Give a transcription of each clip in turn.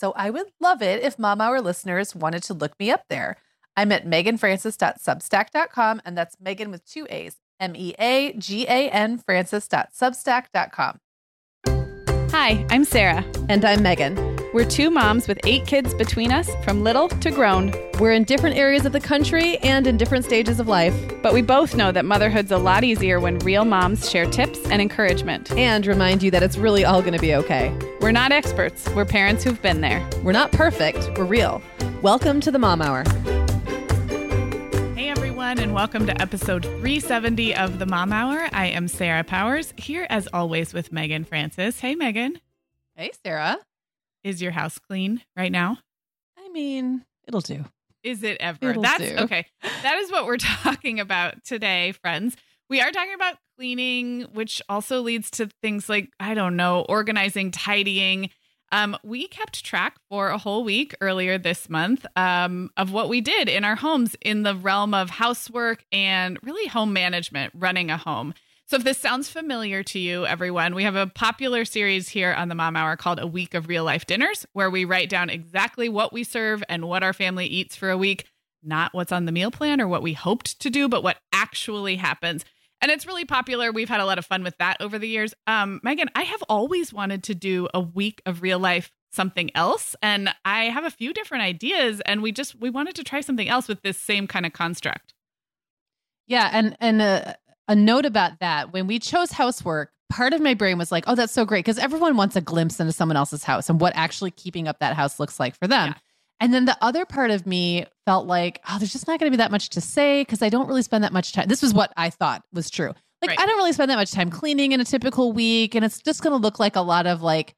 So I would love it if Mom Hour listeners wanted to look me up there. I'm at meaganfrancis.substack.com, and that's Meagan with two A's, M E A G A N Francis.substack.com. Hi, I'm Sarah. And I'm Meagan. We're two moms with eight kids between us, from little to grown. We're in different areas of the country and in different stages of life. But we both know that motherhood's a lot easier when real moms share tips and encouragement. And remind you that it's really all going to be okay. We're not experts, we're parents who've been there. We're not perfect, we're real. Welcome to the Mom Hour. Hey everyone, and welcome to episode 370 of the Mom Hour. I am Sarah Powers, here as always with Meagan Francis. Hey Meagan. Hey Sarah. Is your house clean right now? I mean, it'll do. Is it ever? It'll That's do. okay. That is what we're talking about today, friends. We are talking about cleaning, which also leads to things like, I don't know, organizing, tidying. Um, we kept track for a whole week earlier this month um, of what we did in our homes in the realm of housework and really home management, running a home. So, if this sounds familiar to you, everyone, we have a popular series here on the Mom Hour called A Week of Real Life Dinners, where we write down exactly what we serve and what our family eats for a week, not what's on the meal plan or what we hoped to do, but what actually happens. And it's really popular. We've had a lot of fun with that over the years. Um, Meagan, I have always wanted to do a week of real life something else and i have a few different ideas and we just we wanted to try something else with this same kind of construct Yeah, and and uh, a note about that when we chose housework, part of my brain was like, "Oh, that's so great," because everyone wants a glimpse into someone else's house and what actually keeping up that house looks like for them. Yeah. And then the other part of me felt like, "Oh, there's just not going to be that much to say because I don't really spend that much time." This was what I thought was true. Like, Right. I don't really spend that much time cleaning in a typical week, and it's just going to look like a lot of like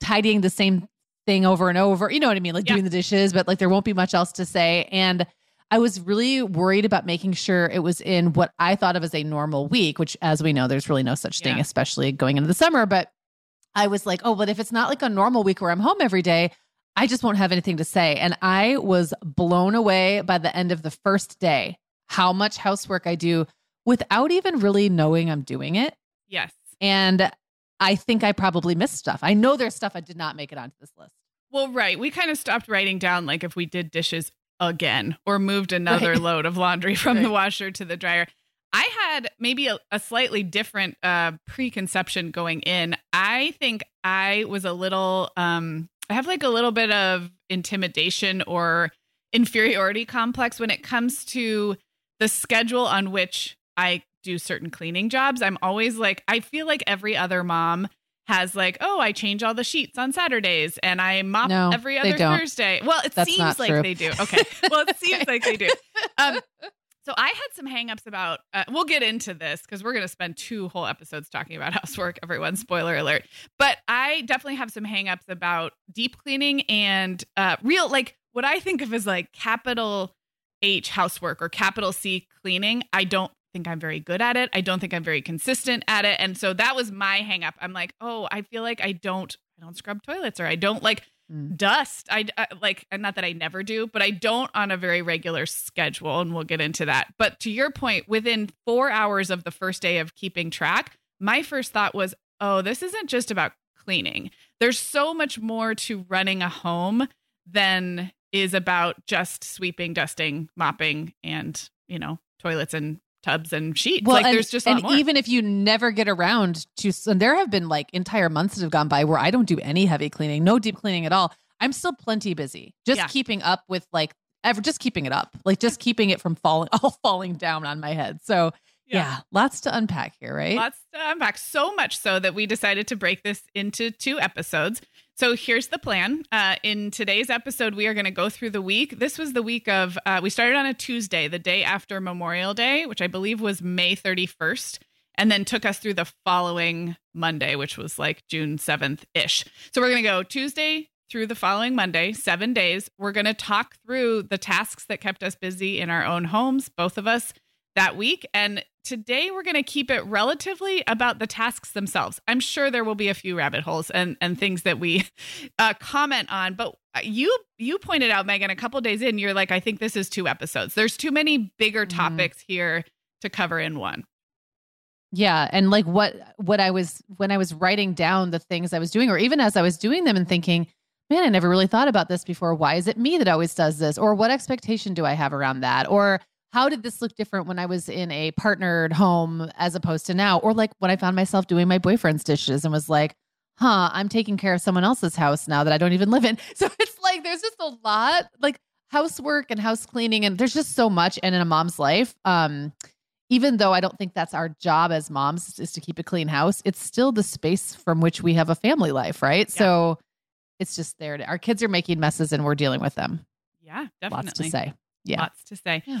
tidying the same thing over and over. You know what I mean? Like Yeah. doing the dishes, but like there won't be much else to say. And I was really worried about making sure it was in what I thought of as a normal week, which, as we know, there's really no such thing, Yeah. especially going into the summer. But I was like, oh, but if it's not like a normal week where I'm home every day, I just won't have anything to say. And I was blown away by the end of the first day how much housework I do without even really knowing I'm doing it. yes And I think I probably missed stuff. I know there's stuff I did not make it onto this list. Well, right. We kind of stopped writing down like if we did dishes again or moved another Right. load of laundry from the washer to the dryer. I had maybe a, a slightly different uh, preconception going in. I think I was a little, um, I have like a little bit of intimidation or inferiority complex when it comes to the schedule on which I do certain cleaning jobs. I'm always like, I feel like every other mom has like, oh, I change all the sheets on Saturdays and I mop No, every other. Thursday. Well, it That's seems like true. they do. Okay. Well, it seems like they do. Um, so I had some hangups about. Uh, we'll get into this because we're going to spend two whole episodes talking about housework. Everyone, spoiler alert. But I definitely have some hangups about deep cleaning and uh, real, like what I think of as like capital H housework or capital C cleaning. I don't think I'm very good at it. I don't think I'm very consistent at it. And so that was my hangup. I'm like, oh, I feel like I don't. I don't scrub toilets or I don't like Mm. dust. I, I like, and not that I never do, but I don't on a very regular schedule. And we'll get into that. But to your point, within four hours of the first day of keeping track, my first thought was, oh, this isn't just about cleaning. There's so much more to running a home than is about just sweeping, dusting, mopping, and, you know, toilets and tubs and sheets. like and, there's just and even if you never get around to, and there have been like entire months that have gone by where I don't do any heavy cleaning, no deep cleaning at all. I'm still plenty busy, just Yeah. keeping up with like ever, just keeping it up, like just keeping it from falling, all falling down on my head. So yeah, lots to unpack here, right? Lots to unpack. So much so that we decided to break this into two episodes. So here's the plan. Uh, in today's episode, we are going to go through the week. This was the week of, uh, we started on a Tuesday, the day after Memorial Day, which I believe was May 31st, and then took us through the following Monday, which was like June 7th ish. So we're going to go Tuesday through the following Monday, seven days. We're going to talk through the tasks that kept us busy in our own homes, both of us that week. And today we're going to keep it relatively about the tasks themselves. I'm sure there will be a few rabbit holes and, and things that we uh, comment on, but you you pointed out Meagan a couple days in you're like I think this is two episodes. There's too many bigger mm-hmm. topics here to cover in one. Yeah, and like what what I was when I was writing down the things I was doing or even as I was doing them and thinking, man, I never really thought about this before. Why is it me that always does this? Or what expectation do I have around that? Or how did this look different when I was in a partnered home as opposed to now? Or like when I found myself doing my boyfriend's dishes and was like, huh, I'm taking care of someone else's house now that I don't even live in. So it's like there's just a lot like housework and house cleaning and there's just so much and in a mom's life. Um even though I don't think that's our job as moms is to keep a clean house, it's still the space from which we have a family life, right? Yeah. So it's just there. To, our kids are making messes and we're dealing with them. Yeah, definitely. Lots to say. Yeah. Lots to say. Yeah.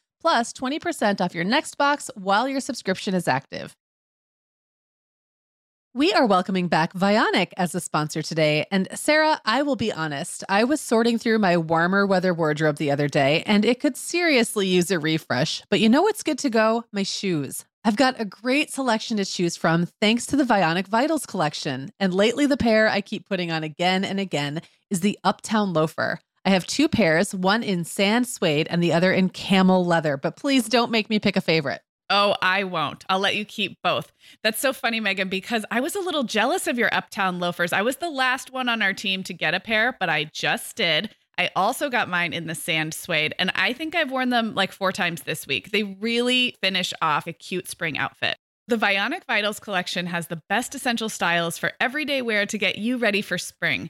plus 20% off your next box while your subscription is active. We are welcoming back Vionic as a sponsor today. And Sarah, I will be honest, I was sorting through my warmer weather wardrobe the other day and it could seriously use a refresh. But you know what's good to go? My shoes. I've got a great selection to choose from thanks to the Vionic Vitals collection. And lately, the pair I keep putting on again and again is the Uptown Loafer. I have two pairs, one in sand suede and the other in camel leather, but please don't make me pick a favorite. Oh, I won't. I'll let you keep both. That's so funny, Meagan, because I was a little jealous of your Uptown loafers. I was the last one on our team to get a pair, but I just did. I also got mine in the sand suede, and I think I've worn them like four times this week. They really finish off a cute spring outfit. The Vionic Vitals collection has the best essential styles for everyday wear to get you ready for spring.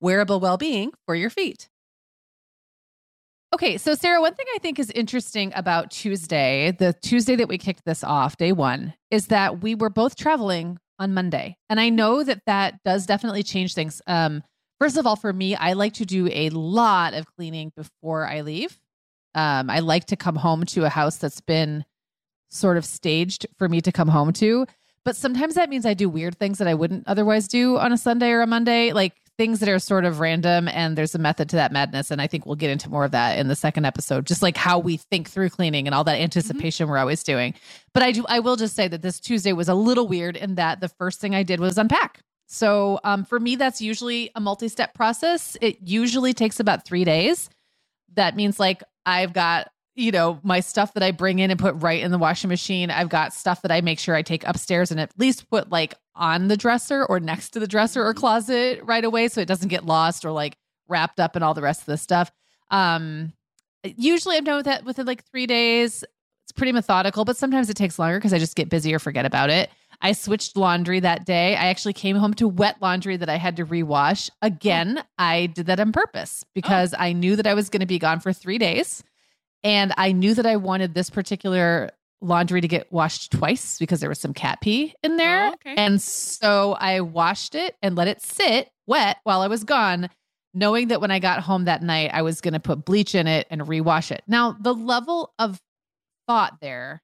wearable well being for your feet. Okay, so Sarah, one thing I think is interesting about Tuesday, the Tuesday that we kicked this off, day one, is that we were both traveling on Monday. And I know that that does definitely change things. Um, first of all, for me, I like to do a lot of cleaning before I leave. Um, I like to come home to a house that's been sort of staged for me to come home to. But sometimes that means I do weird things that I wouldn't otherwise do on a Sunday or a Monday. Like things that are sort of random and there's a method to that madness and i think we'll get into more of that in the second episode just like how we think through cleaning and all that anticipation mm-hmm. we're always doing. But i do i will just say that this tuesday was a little weird in that the first thing i did was unpack. So um, for me that's usually a multi-step process. It usually takes about three days. That means like i've got you know, my stuff that I bring in and put right in the washing machine. I've got stuff that I make sure I take upstairs and at least put like on the dresser or next to the dresser or closet right away so it doesn't get lost or like wrapped up in all the rest of the stuff. Um usually I'm done with that within like 3 days. It's pretty methodical, but sometimes it takes longer because I just get busy or forget about it. I switched laundry that day. I actually came home to wet laundry that I had to rewash. Again, I did that on purpose because oh. I knew that I was going to be gone for three days. And I knew that I wanted this particular laundry to get washed twice because there was some cat pee in oh, there. Oh, okay. And so I washed it and let it sit wet while I was gone, knowing that when I got home that night, I was going to put bleach in it and rewash it. Now, the level of thought there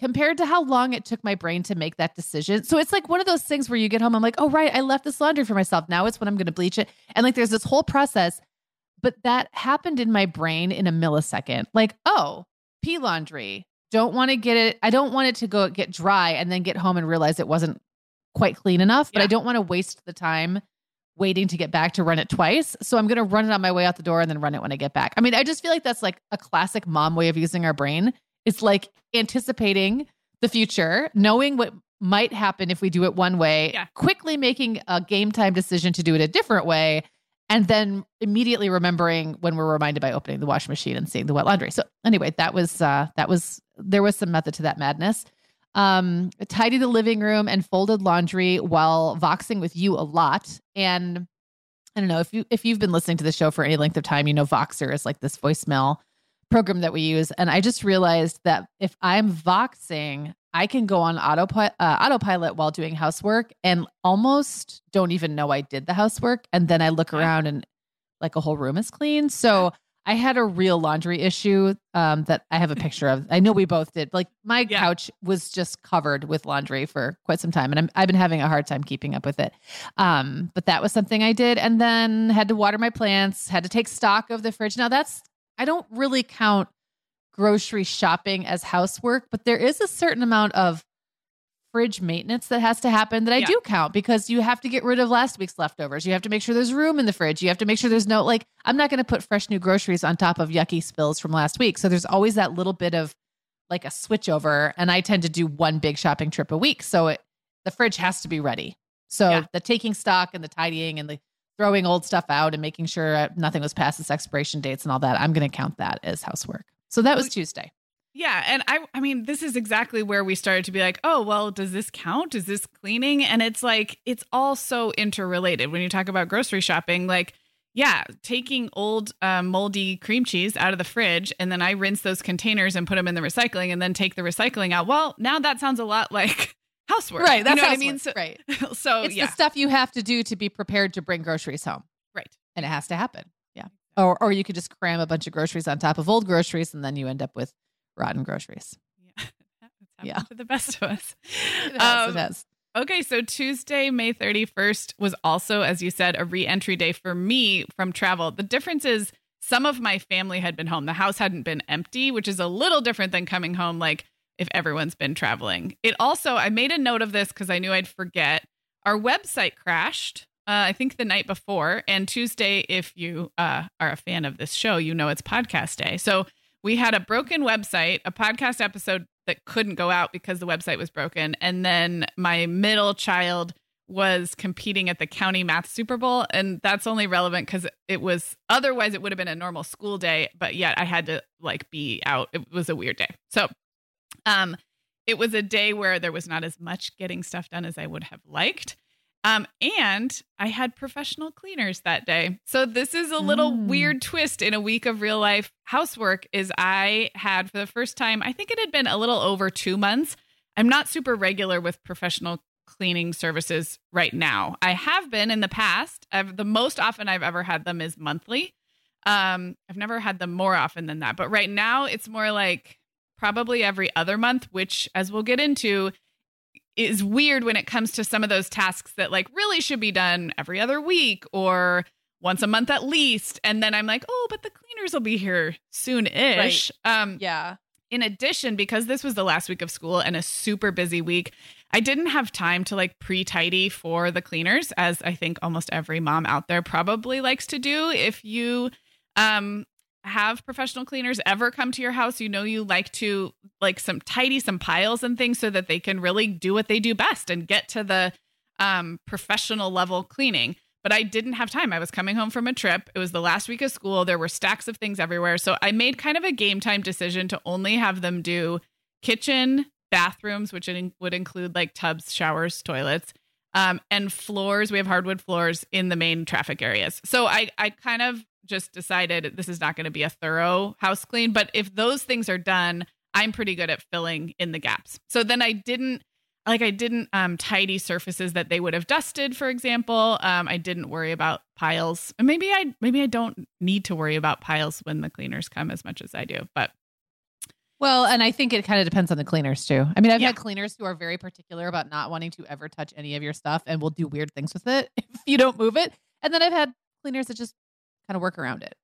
compared to how long it took my brain to make that decision. So it's like one of those things where you get home, I'm like, oh, right, I left this laundry for myself. Now it's when I'm going to bleach it. And like there's this whole process, but that happened in my brain in a millisecond. Like, oh, pee laundry. Don't want to get it. I don't want it to go get dry and then get home and realize it wasn't quite clean enough, but yeah. I don't want to waste the time waiting to get back to run it twice. So I'm going to run it on my way out the door and then run it when I get back. I mean, I just feel like that's like a classic mom way of using our brain it's like anticipating the future, knowing what might happen if we do it one way, yeah. quickly making a game time decision to do it a different way, and then immediately remembering when we're reminded by opening the washing machine and seeing the wet laundry. So anyway, that was uh that was there was some method to that madness. Um tidy the living room and folded laundry while voxing with you a lot. And I don't know if you if you've been listening to the show for any length of time, you know Voxer is like this voicemail program that we use. And I just realized that if I'm voxing, I can go on autopilot, uh, autopilot while doing housework and almost don't even know I did the housework. And then I look around and like a whole room is clean. So I had a real laundry issue um, that I have a picture of. I know we both did. Like my yeah. couch was just covered with laundry for quite some time, and i have been having a hard time keeping up with it. Um, but that was something I did, and then had to water my plants, had to take stock of the fridge. Now that's I don't really count grocery shopping as housework, but there is a certain amount of fridge maintenance that has to happen that I yeah. do count because you have to get rid of last week's leftovers. You have to make sure there's room in the fridge. You have to make sure there's no like I'm not going to put fresh new groceries on top of yucky spills from last week. So there's always that little bit of like a switch over and I tend to do one big shopping trip a week. So it the fridge has to be ready. So yeah. the taking stock and the tidying and the throwing old stuff out and making sure nothing was past its expiration dates and all that, I'm going to count that as housework. So that was Tuesday. Yeah, and I I mean this is exactly where we started to be like, "Oh, well, does this count? Is this cleaning?" And it's like it's all so interrelated when you talk about grocery shopping like yeah, taking old um, moldy cream cheese out of the fridge and then I rinse those containers and put them in the recycling and then take the recycling out. Well, now that sounds a lot like housework. Right. That's you know what I mean. So, right. so it's yeah. the stuff you have to do to be prepared to bring groceries home. Right. And it has to happen. Or or you could just cram a bunch of groceries on top of old groceries and then you end up with rotten groceries. Yeah. yeah. to the best of us. it has, um, it has. Okay, so Tuesday, May 31st was also, as you said, a re entry day for me from travel. The difference is some of my family had been home. The house hadn't been empty, which is a little different than coming home like if everyone's been traveling. It also, I made a note of this because I knew I'd forget. Our website crashed, uh, I think the night before. And Tuesday, if you uh, are a fan of this show, you know it's podcast day. So we had a broken website, a podcast episode that couldn't go out because the website was broken. And then my middle child was competing at the county math Super Bowl. And that's only relevant because it was otherwise it would have been a normal school day, but yet I had to like be out. It was a weird day. So um, it was a day where there was not as much getting stuff done as I would have liked. Um, and I had professional cleaners that day. So this is a little mm. weird twist in a week of real life housework is I had for the first time, I think it had been a little over two months. I'm not super regular with professional cleaning services right now. I have been in the past. I've, the most often I've ever had them is monthly. Um, I've never had them more often than that, but right now it's more like probably every other month, which, as we'll get into, is weird when it comes to some of those tasks that like really should be done every other week or once a month at least. And then I'm like, oh, but the cleaners will be here soon ish. Right. Um, yeah. In addition, because this was the last week of school and a super busy week, I didn't have time to like pre tidy for the cleaners, as I think almost every mom out there probably likes to do. If you um, have professional cleaners ever come to your house, you know you like to like some tidy some piles and things so that they can really do what they do best and get to the um, professional level cleaning. but I didn't have time. I was coming home from a trip. It was the last week of school. There were stacks of things everywhere. So I made kind of a game time decision to only have them do kitchen, bathrooms, which would include like tubs, showers, toilets, um, and floors. We have hardwood floors in the main traffic areas. So I, I kind of just decided this is not going to be a thorough house clean. But if those things are done, I'm pretty good at filling in the gaps. So then I didn't like I didn't um, tidy surfaces that they would have dusted, for example. Um, I didn't worry about piles. And maybe I maybe I don't need to worry about piles when the cleaners come as much as I do. But well, and I think it kind of depends on the cleaners too. I mean, I've yeah. had cleaners who are very particular about not wanting to ever touch any of your stuff and will do weird things with it if you don't move it. And then I've had cleaners that just kind of work around it.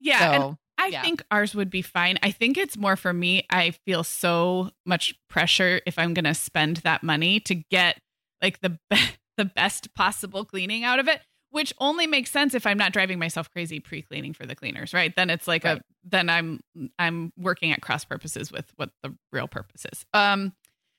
Yeah. So, I yeah. think ours would be fine. I think it's more for me. I feel so much pressure if I'm going to spend that money to get like the be- the best possible cleaning out of it, which only makes sense if I'm not driving myself crazy pre-cleaning for the cleaners, right? Then it's like right. a then I'm I'm working at cross purposes with what the real purpose is. Um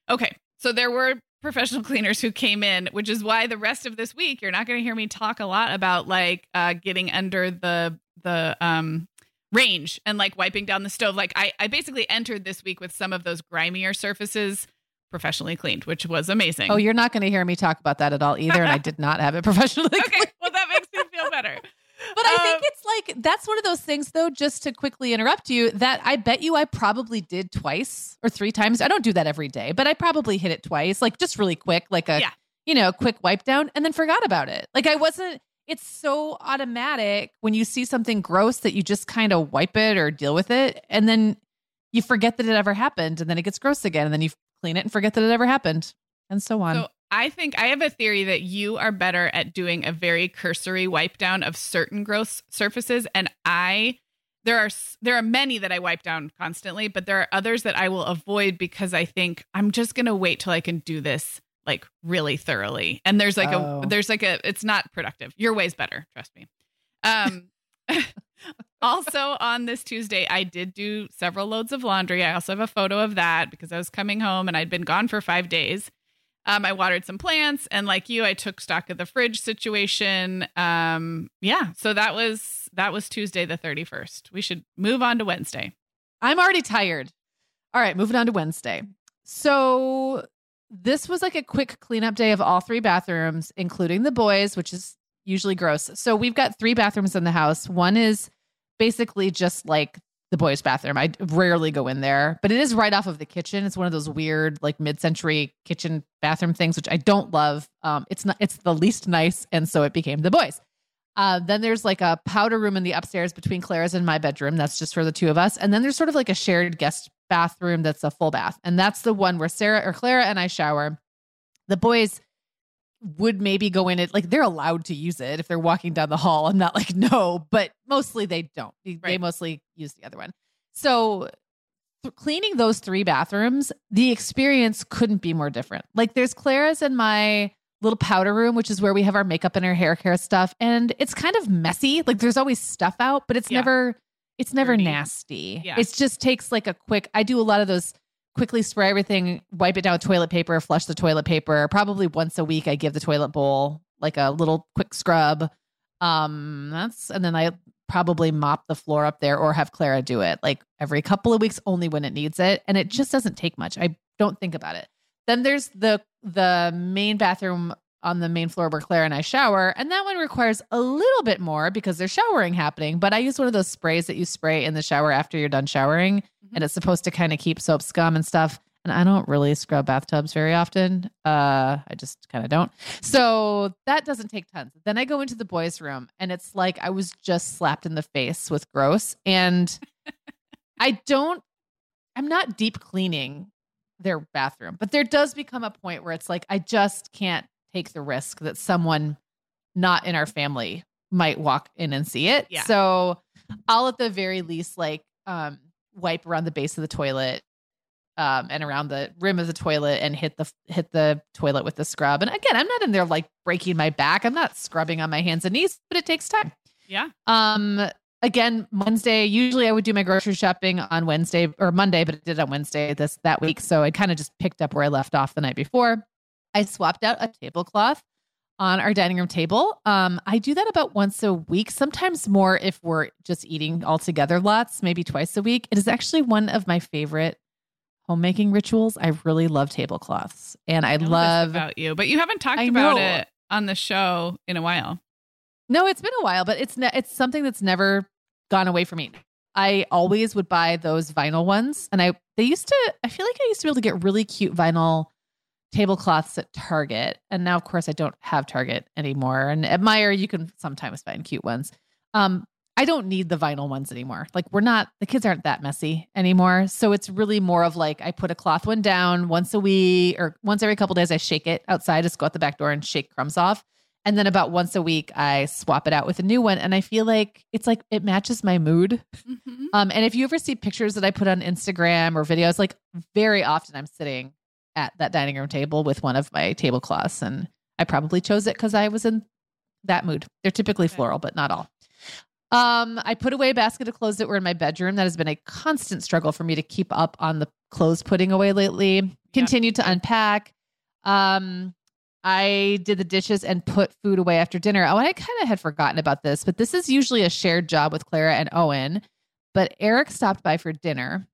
okay. So there were professional cleaners who came in, which is why the rest of this week you're not going to hear me talk a lot about like uh getting under the the um range and like wiping down the stove. Like I, I basically entered this week with some of those grimier surfaces professionally cleaned, which was amazing. Oh, you're not going to hear me talk about that at all either. and I did not have it professionally. okay. Cleaned. Well, that makes me feel better. But I think um, it's like that's one of those things, though, just to quickly interrupt you, that I bet you I probably did twice or three times. I don't do that every day, but I probably hit it twice, like just really quick, like a, yeah. you know, quick wipe down and then forgot about it. Like I wasn't, it's so automatic when you see something gross that you just kind of wipe it or deal with it and then you forget that it ever happened and then it gets gross again and then you clean it and forget that it ever happened and so on. So I think I have a theory that you are better at doing a very cursory wipe down of certain gross surfaces and I there are there are many that I wipe down constantly, but there are others that I will avoid because I think I'm just going to wait till I can do this like really thoroughly. And there's like oh. a there's like a it's not productive. Your way's better, trust me. Um also on this Tuesday, I did do several loads of laundry. I also have a photo of that because I was coming home and I'd been gone for five days. Um, I watered some plants, and like you, I took stock of the fridge situation. Um, yeah, so that was that was Tuesday the thirty first. We should move on to Wednesday. I'm already tired. All right, moving on to Wednesday. So this was like a quick cleanup day of all three bathrooms, including the boys, which is usually gross. So we've got three bathrooms in the house. One is basically just like the boys' bathroom. I rarely go in there, but it is right off of the kitchen. It's one of those weird, like mid-century kitchen bathroom things, which I don't love. Um, it's not. It's the least nice, and so it became the boys. Uh, then there's like a powder room in the upstairs between Clara's and my bedroom. That's just for the two of us. And then there's sort of like a shared guest bathroom that's a full bath. And that's the one where Sarah or Clara and I shower. The boys would maybe go in it like they're allowed to use it if they're walking down the hall. I'm not like no, but mostly they don't. They, right. mostly use the other one. So th- cleaning those three bathrooms, the experience couldn't be more different. Like there's Clara's and my little powder room, which is where we have our makeup and our hair care stuff. And it's kind of messy. Like there's always stuff out, but it's yeah. never it's never Dirty. nasty. Yeah. It just takes like a quick I do a lot of those quickly spray everything, wipe it down with toilet paper, flush the toilet paper. Probably once a week I give the toilet bowl like a little quick scrub. Um that's and then I probably mop the floor up there or have Clara do it like every couple of weeks only when it needs it and it just doesn't take much. I don't think about it. Then there's the the main bathroom on the main floor where Clara and I shower. And that one requires a little bit more because there's showering happening. But I use one of those sprays that you spray in the shower after you're done showering. Mm-hmm. And it's supposed to kind of keep soap scum and stuff. And I don't really scrub bathtubs very often. Uh, I just kind of don't. So that doesn't take tons. Then I go into the boys' room and it's like I was just slapped in the face with gross. And I don't, I'm not deep cleaning their bathroom, but there does become a point where it's like I just can't take the risk that someone not in our family might walk in and see it. Yeah. So I'll at the very least like um wipe around the base of the toilet um and around the rim of the toilet and hit the hit the toilet with the scrub. And again, I'm not in there like breaking my back. I'm not scrubbing on my hands and knees, but it takes time. Yeah. Um again, Wednesday, usually I would do my grocery shopping on Wednesday or Monday, but I did on Wednesday this that week. So I kind of just picked up where I left off the night before. I swapped out a tablecloth on our dining room table. Um, I do that about once a week, sometimes more if we're just eating all together lots, maybe twice a week. It is actually one of my favorite homemaking rituals. I really love tablecloths and I, I love about you, but you haven't talked I about know. it on the show in a while. No, it's been a while, but it's ne- it's something that's never gone away from me. I always would buy those vinyl ones, and I they used to. I feel like I used to be able to get really cute vinyl tablecloths at Target, and now of course I don't have Target anymore. And at Meijer, you can sometimes find cute ones. Um, I don't need the vinyl ones anymore. Like we're not the kids aren't that messy anymore, so it's really more of like I put a cloth one down once a week or once every couple days. I shake it outside, just go out the back door and shake crumbs off. And then about once a week, I swap it out with a new one. And I feel like it's like it matches my mood. Mhm. Um, and if you ever see pictures that I put on Instagram or videos, like very often I'm sitting at that dining room table with one of my tablecloths. And I probably chose it because I was in that mood. They're typically floral, but not all. Um, I put away a basket of clothes that were in my bedroom. That has been a constant struggle for me to keep up on the clothes putting away lately. Continue to unpack. Um, I did the dishes and put food away after dinner. Oh, I kind of had forgotten about this, but this is usually a shared job with Clara and Owen. But Eric stopped by for dinner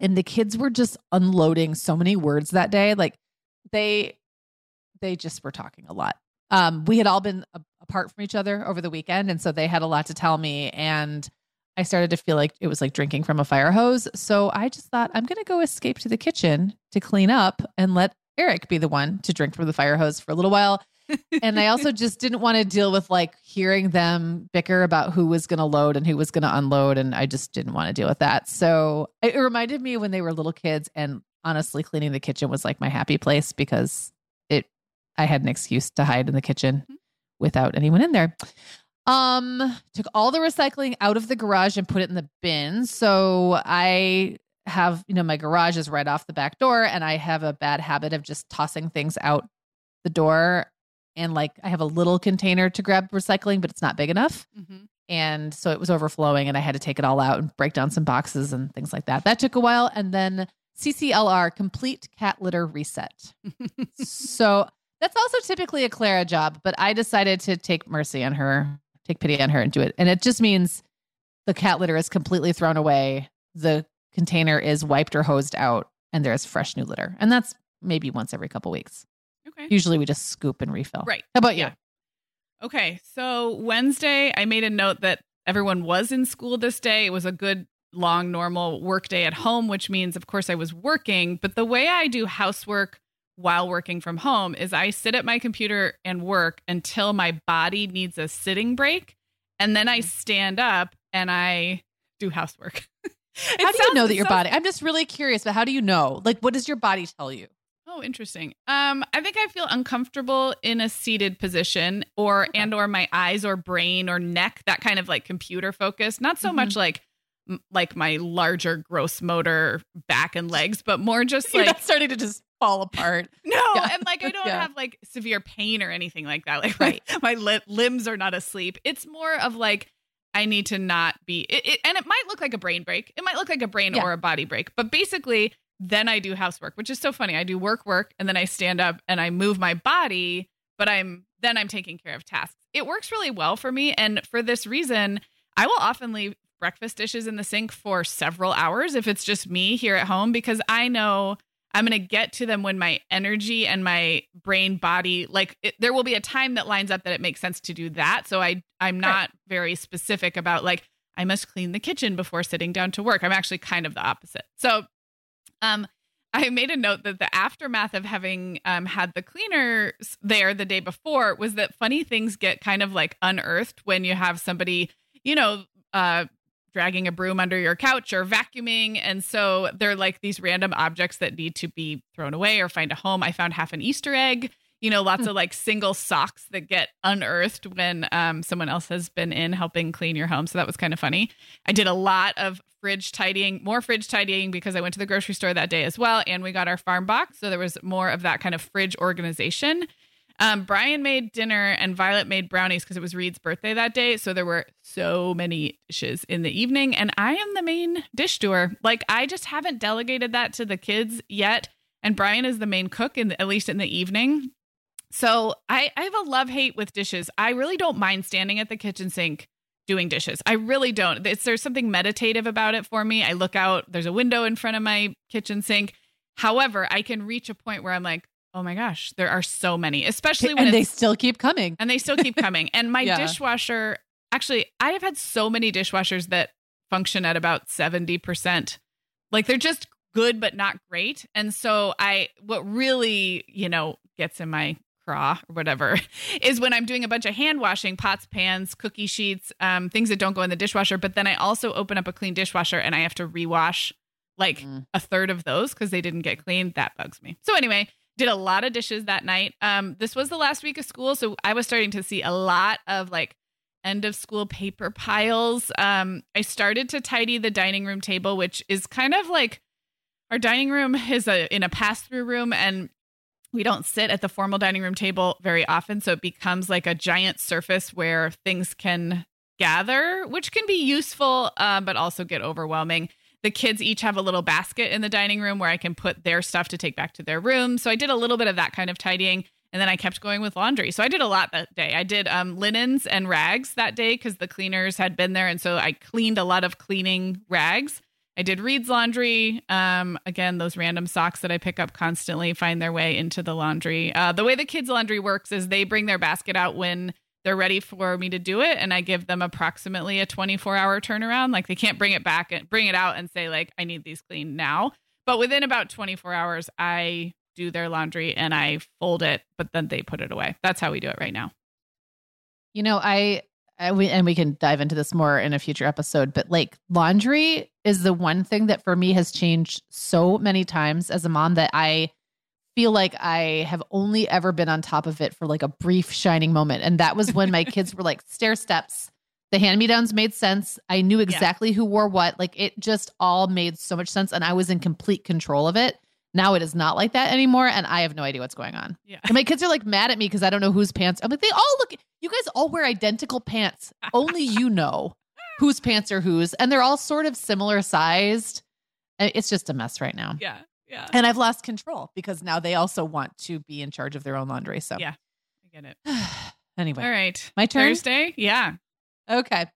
and the kids were just unloading so many words that day. Like they they just were talking a lot. Um, we had all been a- apart from each other over the weekend, and so they had a lot to tell me. And I started to feel like it was like drinking from a fire hose. So I just thought I'm going to go escape to the kitchen to clean up and let Eric be the one to drink from the fire hose for a little while. And I also just didn't want to deal with like hearing them bicker about who was going to load and who was going to unload. And I just didn't want to deal with that. So it reminded me when they were little kids. And honestly, cleaning the kitchen was like my happy place because it, I had an excuse to hide in the kitchen Mhm. without anyone in there. Um, took all the recycling out of the garage and put it in the bin. So I have, you know, my garage is right off the back door, and I have a bad habit of just tossing things out the door. And like I have a little container to grab recycling, but it's not big enough. Mhm. And so it was overflowing, and I had to take it all out and break down some boxes and things like that. That took a while. And then CCLR, complete cat litter reset. so that's also typically a Clara job, but I decided to take mercy on her, take pity on her and do it. And it just means the cat litter is completely thrown away. The container is wiped or hosed out and there's fresh new litter. And that's maybe once every couple weeks. Okay. Usually we just scoop and refill. Right. How about Yeah. you? Okay. So Wednesday, I made a note that everyone was in school this day. It was a good, long, normal work day at home, which means, of course, I was working. But the way I do housework while working from home is I sit at my computer and work until my body needs a sitting break. And then I mm-hmm. stand up and I do housework. How do you know that your body? I'm just really curious, but how do you know? Like, what does your body tell you? Oh, interesting. Um, I think I feel uncomfortable in a seated position, or Okay. and or my eyes or brain or neck, that kind of like computer focus. Not so Mhm. much like like my larger gross motor back and legs, but more just like starting to just fall apart. no, Yeah. and like I don't Yeah. have like severe pain or anything like that. Like Right. my, my li- limbs are not asleep. It's more of like I need to not be. It, it, and it might look like a brain break. It might look like a brain Yeah. or a body break. But basically, then I do housework, which is so funny. I do work, work, and then I stand up and I move my body. But I'm then I'm taking care of tasks. It works really well for me, and for this reason, I will often leave breakfast dishes in the sink for several hours if it's just me here at home because I know I'm going to get to them when my energy and my brain body like it, there will be a time that lines up that it makes sense to do that. So I I'm not very specific about like I must clean the kitchen before sitting down to work. I'm actually kind of the opposite. So um I made a note that the aftermath of having um, had the cleaner s- there the day before was that funny things get kind of like unearthed when you have somebody, you know, uh, dragging a broom under your couch or vacuuming. And so they're like these random objects that need to be thrown away or find a home. I found half an Easter egg, you know, lots of like single socks that get unearthed when um, someone else has been in helping clean your home. So that was kind of funny. I did a lot of fridge tidying, more fridge tidying because I went to the grocery store that day as well. And we got our farm box. So there was more of that kind of fridge organization. Um, Brian made dinner and Violet made brownies because it was Reed's birthday that day. So there were so many dishes in the evening, and I am the main dish doer. Like I just haven't delegated that to the kids yet. And Brian is the main cook in the, at least in the evening. So I, I have a love hate with dishes. I really don't mind standing at the kitchen sink doing dishes. I really don't. It's, there's something meditative about it for me. I look out, there's a window in front of my kitchen sink. However, I can reach a point where I'm like, oh my gosh, there are so many, especially when and they still keep coming. And they still keep coming. and my Yeah. dishwasher, actually, I have had so many dishwashers that function at about 70%. Like they're just good, but not great. And so I, what really, you know, gets in my craw or whatever is when I'm doing a bunch of hand washing pots, pans, cookie sheets, um, things that don't go in the dishwasher. But then I also open up a clean dishwasher and I have to rewash like Mm. a third of those because they didn't get cleaned. That bugs me. So anyway, did a lot of dishes that night. Um, this was the last week of school, so I was starting to see a lot of like end of school paper piles. Um, I started to tidy the dining room table, which is kind of like our dining room is a in a pass through room, and we don't sit at the formal dining room table very often, so it becomes like a giant surface where things can gather, which can be useful, uh, but also get overwhelming the kids each have a little basket in the dining room where I can put their stuff to take back to their room. So I did a little bit of that kind of tidying. And then I kept going with laundry. So I did a lot that day. I did um, linens and rags that day because the cleaners had been there. And so I cleaned a lot of cleaning rags. I did Reed's laundry. Um, again, those random socks that I pick up constantly find their way into the laundry. Uh, the way the kids' laundry works is they bring their basket out when they're ready for me to do it and i give them approximately a 24 hour turnaround like they can't bring it back and bring it out and say like i need these cleaned now but within about 24 hours i do their laundry and i fold it but then they put it away that's how we do it right now You know, I, I we, and we can dive into this more in a future episode, but like laundry is the one thing that for me has changed so many times as a mom that I feel like I have only ever been on top of it for like a brief shining moment. And that was when my kids were like stair steps. The hand me downs made sense. I knew exactly who wore what. Like it just all made so much sense. And I was in complete control of it. Now it is not like that anymore. And I have no idea what's going on. yeah And my kids are like mad at me because I don't know whose pants. I'm like, they all look, you guys all wear identical pants. Only you know whose pants are whose. And they're all sort of similar sized. It's just a mess right now. yeah yeah And I've lost control because now they also want to be in charge of their own laundry. So, Yeah. i get it anyway, all right my turn. thursday yeah Okay.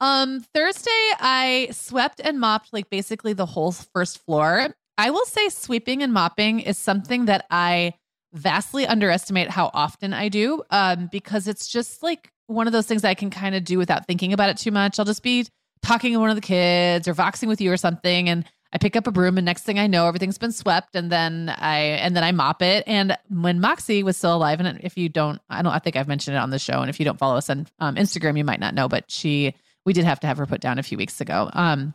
Um, Thursday, I swept and mopped like basically the whole first floor. I will say sweeping and mopping is something that I vastly underestimate how often I do um, because it's just like one of those things I can kind of do without thinking about it too much. I'll just be talking to one of the kids or voxing with you or something and I pick up a broom and next thing I know everything's been swept and then I and then I mop it and when Moxie was still alive and if you don't I don't I think I've mentioned it on the show and if you don't follow us on um, Instagram you might not know but she we did have to have her put down a few weeks ago um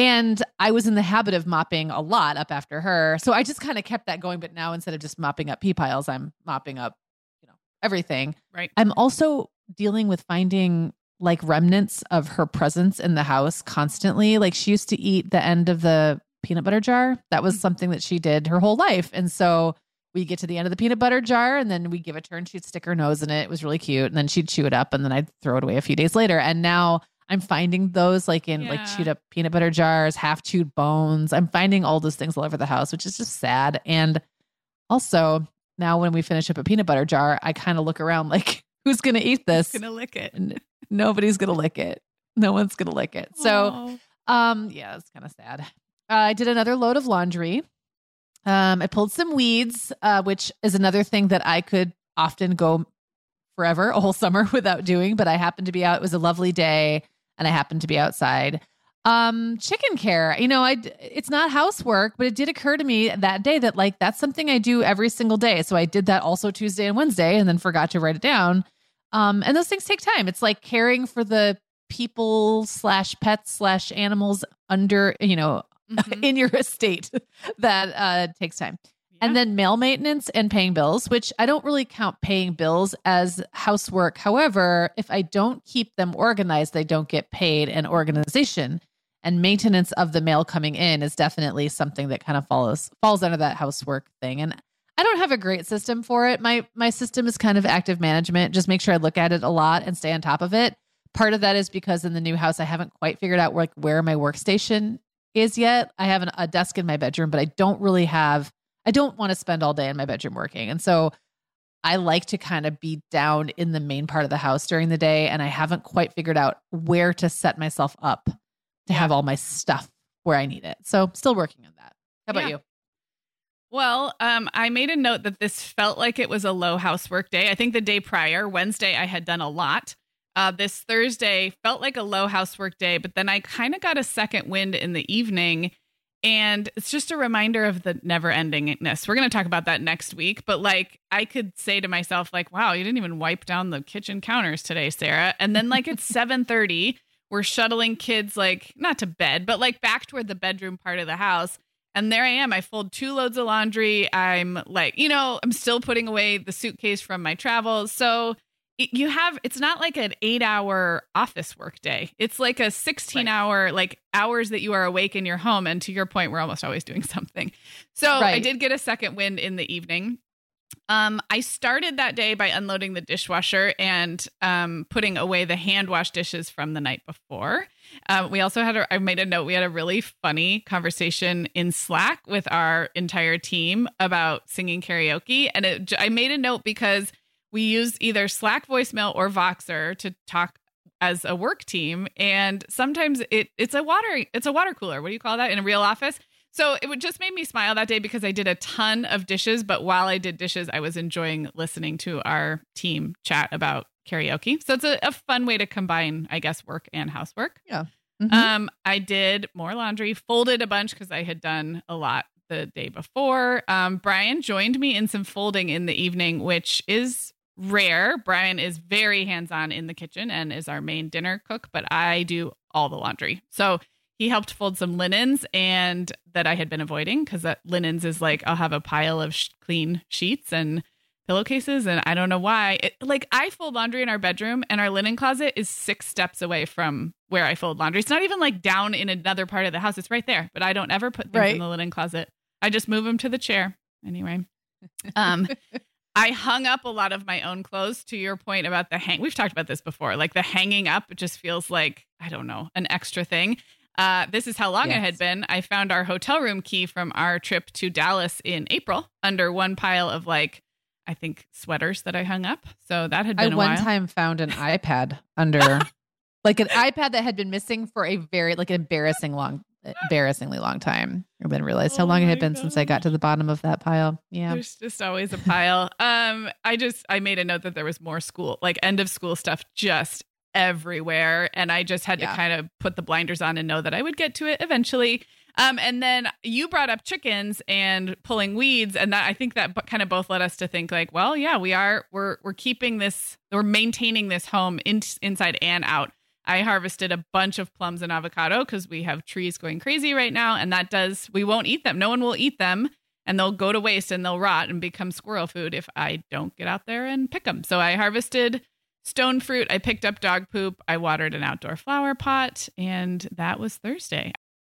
and I was in the habit of mopping a lot up after her so I just kind of kept that going but now instead of just mopping up pee piles I'm mopping up you know everything right I'm also dealing with finding like remnants of her presence in the house constantly. Like she used to eat the end of the peanut butter jar. That was mm-hmm. something that she did her whole life. And so we get to the end of the peanut butter jar and then we give it to her and she'd stick her nose in it. It was really cute. And then she'd chew it up and then I'd throw it away a few days later. And now I'm finding those like in like chewed up peanut butter jars, half chewed bones. I'm finding all those things all over the house, which is just sad. And also now when we finish up a peanut butter jar, I kind of look around like, who's going to eat this? gonna lick it and nobody's gonna lick it. No one's gonna lick it. So, Oh. um, yeah, it's kind of sad. Uh, I did another load of laundry. Um, I pulled some weeds, uh, which is another thing that I could often go forever, a whole summer without doing. But I happened to be out. It was a lovely day, and I happened to be outside. Um, chicken care. You know, I it's not housework, but it did occur to me that day that like that's something I do every single day. So I did that also Tuesday and Wednesday, and then forgot to write it down. Um, and those things take time. It's like caring for the people slash pets slash animals under you know Mhm. in your estate that uh takes time and then mail maintenance and paying bills which i don't really count paying bills as housework. However if i don't keep them organized they don't get paid and organization. And maintenance of the mail coming in is definitely something that kind of follows falls under that housework thing. And i don't have a great system for it. My my system is kind of active management just make sure i look at it a lot and stay on top of it. Part of that is because in the new house i haven't quite figured out like where my workstation is yet. I have an, a desk in my bedroom but i don't really have i don't want to spend all day in my bedroom working and so I like to kind of be down in the main part of the house during the day, and I haven't quite figured out where to set myself up to have all my stuff where I need it. So, still working on that. How about Yeah. you? Well, um, I made a note that this felt like it was a low housework day. I think the day prior, Wednesday, I had done a lot. Uh, this Thursday felt like a low housework day, but then I kind of got a second wind in the evening. And it's just a reminder of the never endingness. We're going to talk about that next week. But like, I could say to myself, like, wow, you didn't even wipe down the kitchen counters today, Sarah. And then, like, it's 7:30, we're shuttling kids, like, not to bed, but like back toward the bedroom part of the house. And there I am. I fold two loads of laundry. I'm like, you know, I'm still putting away the suitcase from my travels. So you have, it's not like an eight hour office work day. It's like a 16 Right. hour, like hours that you are awake in your home. And to your point, we're almost always doing something. So I did get a second wind in the evening. Um, I started that day by unloading the dishwasher and um, putting away the hand wash dishes from the night before. Uh, we also had a, I made a note. We had a really funny conversation in Slack with our entire team about singing karaoke, and it, I made a note because we use either Slack voicemail or Voxer to talk as a work team, and sometimes it it's a water it's a water cooler. What do you call that in a real office? So it would just made me smile that day because I did a ton of dishes, but while I did dishes, I was enjoying listening to our team chat about karaoke. So it's a, a fun way to combine, I guess, work and housework. Mhm. Um, I did more laundry, folded a bunch because I had done a lot the day before. Um, Brian joined me in some folding in the evening, which is rare. Brian is very hands on in the kitchen and is our main dinner cook, but I do all the laundry. So he helped fold some linens and that I had been avoiding because that linens is like I'll have a pile of sh- clean sheets and pillowcases and I don't know why. It, like I fold laundry in our bedroom and our linen closet is 6 steps away from where I fold laundry. It's not even like down in another part of the house. It's right there, but I don't ever put things Right. in the linen closet. I just move them to the chair. Anyway. Um I hung up a lot of my own clothes to your point about the hang. We've talked about this before. Like the hanging up just feels like, I don't know, an extra thing. Uh, this is how long it had been. I found our hotel room key from our trip to Dallas in April under one pile of like, I think sweaters that I hung up. So that had been a one while. time found an iPad under, like an iPad that had been missing for a very, like an embarrassing long, embarrassingly long time. And then realized how Oh long it had been since I got to the bottom of that pile. Yeah. There's just always a pile. um, I just I made a note that there was more school, like end of school stuff, just everywhere, and I just had Yeah. to kind of put the blinders on and know that I would get to it eventually. Um, and then you brought up chickens and pulling weeds, and that I think that b- kind of both led us to think like, well, yeah, we are we're we're keeping this, we're maintaining this home in, inside and out. I harvested a bunch of plums and avocado because we have trees going crazy right now, and that does we won't eat them. No one will eat them and they'll go to waste and they'll rot and become squirrel food if I don't get out there and pick them. So I harvested stone fruit, I picked up dog poop, I watered an outdoor flower pot, and that was Thursday.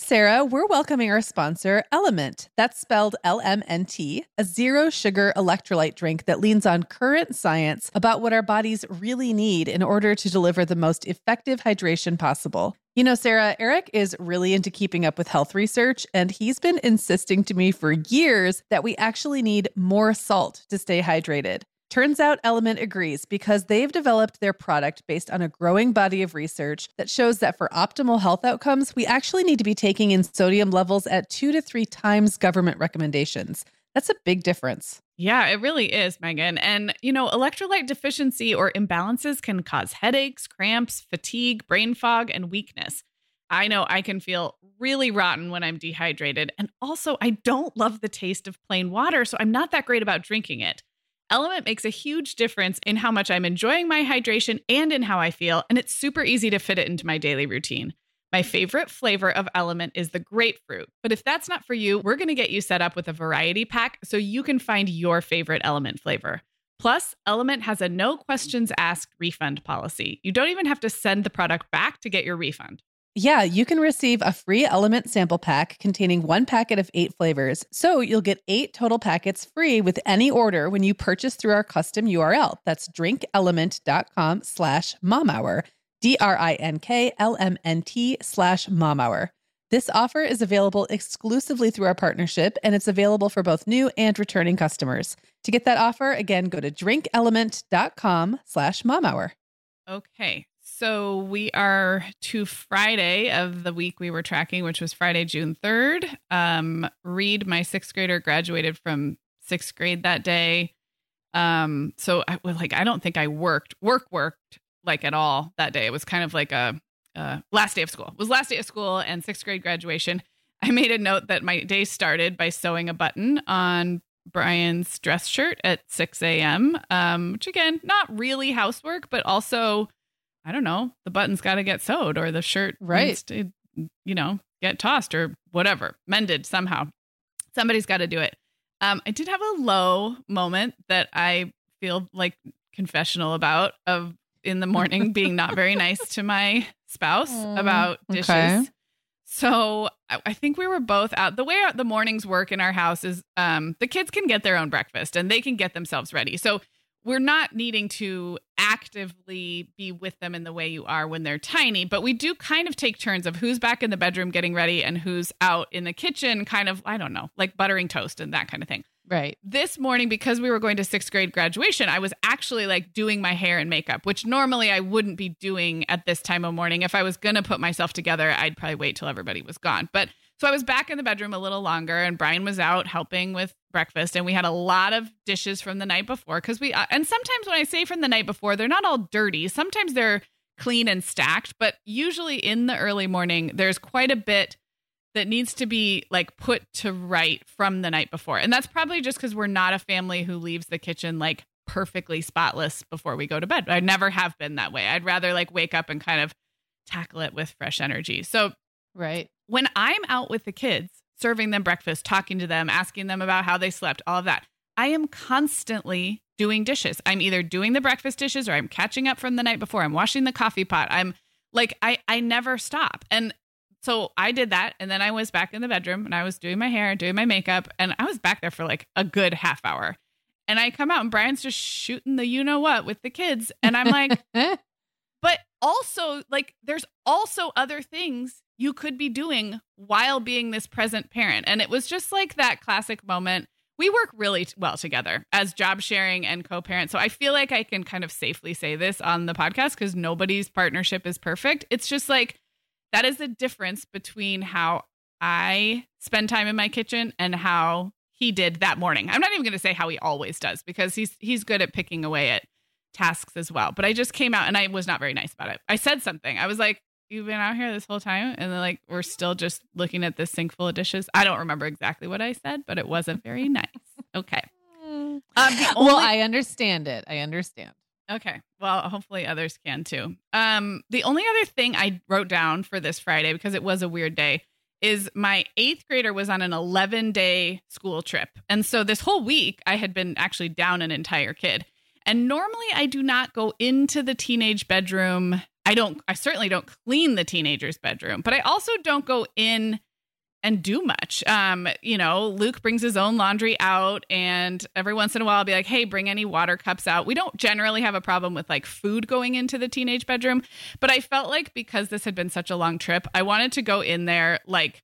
Sarah, we're welcoming our sponsor, Element. That's spelled L M N T, a zero sugar electrolyte drink that leans on current science about what our bodies really need in order to deliver the most effective hydration possible. You know, Sarah, Eric is really into keeping up with health research, and he's been insisting to me for years that we actually need more salt to stay hydrated. Turns out Element agrees because they've developed their product based on a growing body of research that shows that for optimal health outcomes, we actually need to be taking in sodium levels at two to three times government recommendations. That's a big difference. Yeah, it really is, Meagan. And, you know, electrolyte deficiency or imbalances can cause headaches, cramps, fatigue, brain fog, and weakness. I know I can feel really rotten when I'm dehydrated. And also, I don't love the taste of plain water, so I'm not that great about drinking it. Element makes a huge difference in how much I'm enjoying my hydration and in how I feel, and it's super easy to fit it into my daily routine. My favorite flavor of Element is the grapefruit. But if that's not for you, we're going to get you set up with a variety pack so you can find your favorite Element flavor. Plus, Element has a no questions asked refund policy. You don't even have to send the product back to get your refund. Yeah, you can receive a free Element sample pack containing one packet of eight flavors. So you'll get eight total packets free with any order when you purchase through our custom URL. That's drinkelement.com slash momhour. D R I N K L M N T slash mom hour. This offer is available exclusively through our partnership, and it's available for both new and returning customers. To get that offer, again, go to drinkelement.com slash mom hour. Okay. So we are to Friday of the week we were tracking, which was Friday, June 3rd. Um, Reed, my sixth grader, graduated from sixth grade that day. Um, so I was like, I don't think I worked, work worked like at all that day. It was kind of like a, a last day of school. It was last day of school and sixth grade graduation. I made a note that my day started by sewing a button on Brian's dress shirt at 6 a.m. Um, which again, not really housework, but also, I don't know, the button's got to get sewed or the shirt right. to, you know, get tossed or whatever, mended somehow. Somebody's got to do it. Um, I did have a low moment that I feel like confessional about of in the morning being not very nice to my spouse about dishes. Okay. So I, I think we were both out. The way the mornings work in our house is um, the kids can get their own breakfast and they can get themselves ready. So we're not needing to actively be with them in the way you are when they're tiny, but we do kind of take turns of who's back in the bedroom getting ready and who's out in the kitchen, kind of, I don't know, like buttering toast and that kind of thing. Right. This morning, because we were going to sixth grade graduation, I was actually like doing my hair and makeup, which normally I wouldn't be doing at this time of morning. If I was going to put myself together, I'd probably wait till everybody was gone. But so I was back in the bedroom a little longer, and Brian was out helping with breakfast. And we had a lot of dishes from the night before because we, uh, and sometimes when I say from the night before, they're not all dirty. Sometimes they're clean and stacked, but usually in the early morning, there's quite a bit that needs to be like put to right from the night before. And that's probably just because we're not a family who leaves the kitchen like perfectly spotless before we go to bed. I never have been that way. I'd rather like wake up and kind of tackle it with fresh energy. So, right. When I'm out with the kids, serving them breakfast, talking to them, asking them about how they slept, all of that, I am constantly doing dishes. I'm either doing the breakfast dishes or I'm catching up from the night before. I'm washing the coffee pot. I'm like I I never stop. And so I did that. And then I was back in the bedroom and I was doing my hair, doing my makeup. And I was back there for like a good half hour. And I come out and Brian's just shooting the you know what with the kids. And I'm like, but also, like, there's also other things you could be doing while being this present parent. And it was just like that classic moment. We work really well together as job sharing and co parent. So I feel like I can kind of safely say this on the podcast because nobody's partnership is perfect. It's just like, that is the difference between how I spend time in my kitchen and how he did that morning. I'm not even going to say how he always does because he's he's good at picking away at tasks as well. But I just came out and I was not very nice about it. I said something. I was like, "You've been out here this whole time," and then like we're still just looking at this sink full of dishes. I don't remember exactly what I said, but it wasn't very nice. Okay. Um, only- well, I understand it. I understand. Okay. Well, hopefully others can too. Um, the only other thing I wrote down for this Friday, because it was a weird day, is my eighth grader was on an 11 day school trip. And so this whole week, I had been actually down an entire kid. And normally I do not go into the teenage bedroom. I don't, I certainly don't clean the teenager's bedroom, but I also don't go in and do much. Um, you know, Luke brings his own laundry out, and every once in a while, I'll be like, "Hey, bring any water cups out." We don't generally have a problem with like food going into the teenage bedroom, but I felt like because this had been such a long trip, I wanted to go in there like.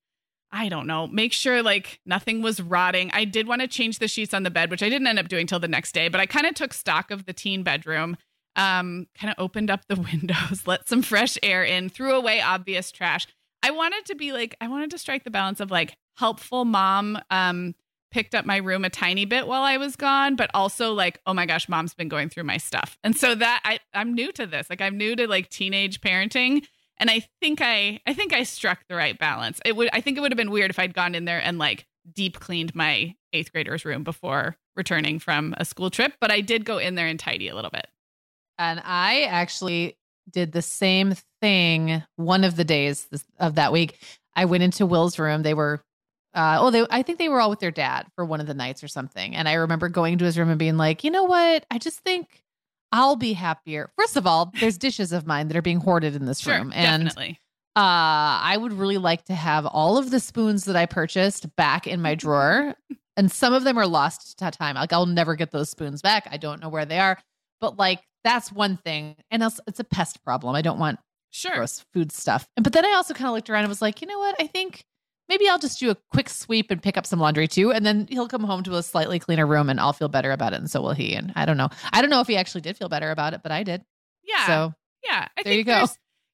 I don't know, make sure like nothing was rotting. I did want to change the sheets on the bed, which I didn't end up doing till the next day, but I kind of took stock of the teen bedroom um, kind of opened up the windows, let some fresh air in, threw away obvious trash. I wanted to be like, I wanted to strike the balance of like helpful mom, um, picked up my room a tiny bit while I was gone, but also like, oh my gosh, mom's been going through my stuff. And so that I, I'm new to this. Like I'm new to like teenage parenting. And I think I I think I struck the right balance. It would I think it would have been weird if I'd gone in there and like deep cleaned my eighth grader's room before returning from a school trip, but I did go in there and tidy a little bit. And I actually did the same thing one of the days of that week. I went into Will's room. They were, uh, oh, they, I think they were all with their dad for one of the nights or something. And I remember going to his room and being like, you know what? I just think I'll be happier. First of all, there's dishes of mine that are being hoarded in this sure, room. And definitely. Uh, I would really like to have all of the spoons that I purchased back in my drawer. and some of them are lost to time. Like I'll never get those spoons back. I don't know where they are. But like that's one thing. And it's, it's a pest problem. I don't want sure. gross food stuff. And but then I also kind of looked around and was like, you know what? I think maybe I'll just do a quick sweep and pick up some laundry too. And then he'll come home to a slightly cleaner room and I'll feel better about it. And so will he. And I don't know. I don't know if he actually did feel better about it, but I did. Yeah. So yeah, I there you go.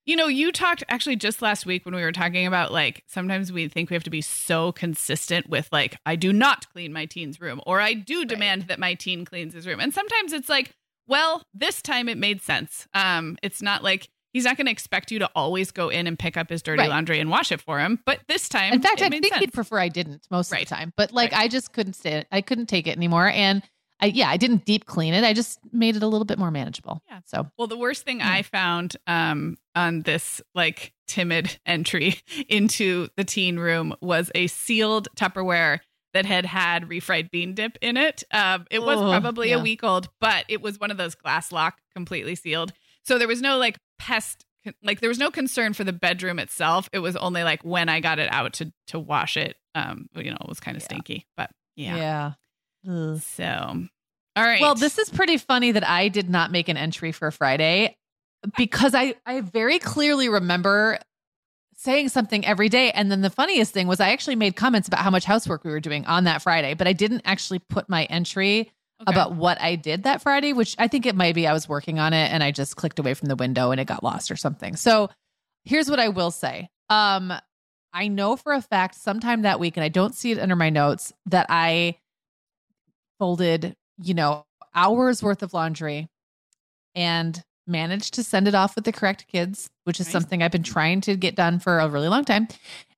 You know, you talked actually just last week when we were talking about like sometimes we think we have to be so consistent with like, I do not clean my teen's room or I do demand right. that my teen cleans his room. And sometimes it's like, well, this time it made sense. Um, it's not like he's not going to expect you to always go in and pick up his dirty right. laundry and wash it for him. But this time, in fact, I think sense. he'd prefer I didn't most right. of the time. But like, right. I just couldn't stay. I couldn't take it anymore. And I, yeah, I didn't deep clean it. I just made it a little bit more manageable. Yeah. So, well, the worst thing I found um, on this like timid entry into the teen room was a sealed Tupperware that had had refried bean dip in it. Um, it was oh, probably yeah. a week old, but it was one of those glass lock, completely sealed. So there was no like pest, like there was no concern for the bedroom itself. It was only like when I got it out to to wash it. Um, you know, it was kind of yeah. stinky, but yeah, yeah. So, all right. Well, this is pretty funny that I did not make an entry for Friday because I I very clearly remember saying something every day. And then the funniest thing was I actually made comments about how much housework we were doing on that Friday, but I didn't actually put my entry okay. about what I did that Friday, which I think it might be I was working on it and I just clicked away from the window and it got lost or something. So here's what I will say. Um, I know for a fact sometime that week, and I don't see it under my notes, that I folded, you know, hours worth of laundry and managed to send it off with the correct kids, which is nice. something I've been trying to get done for a really long time.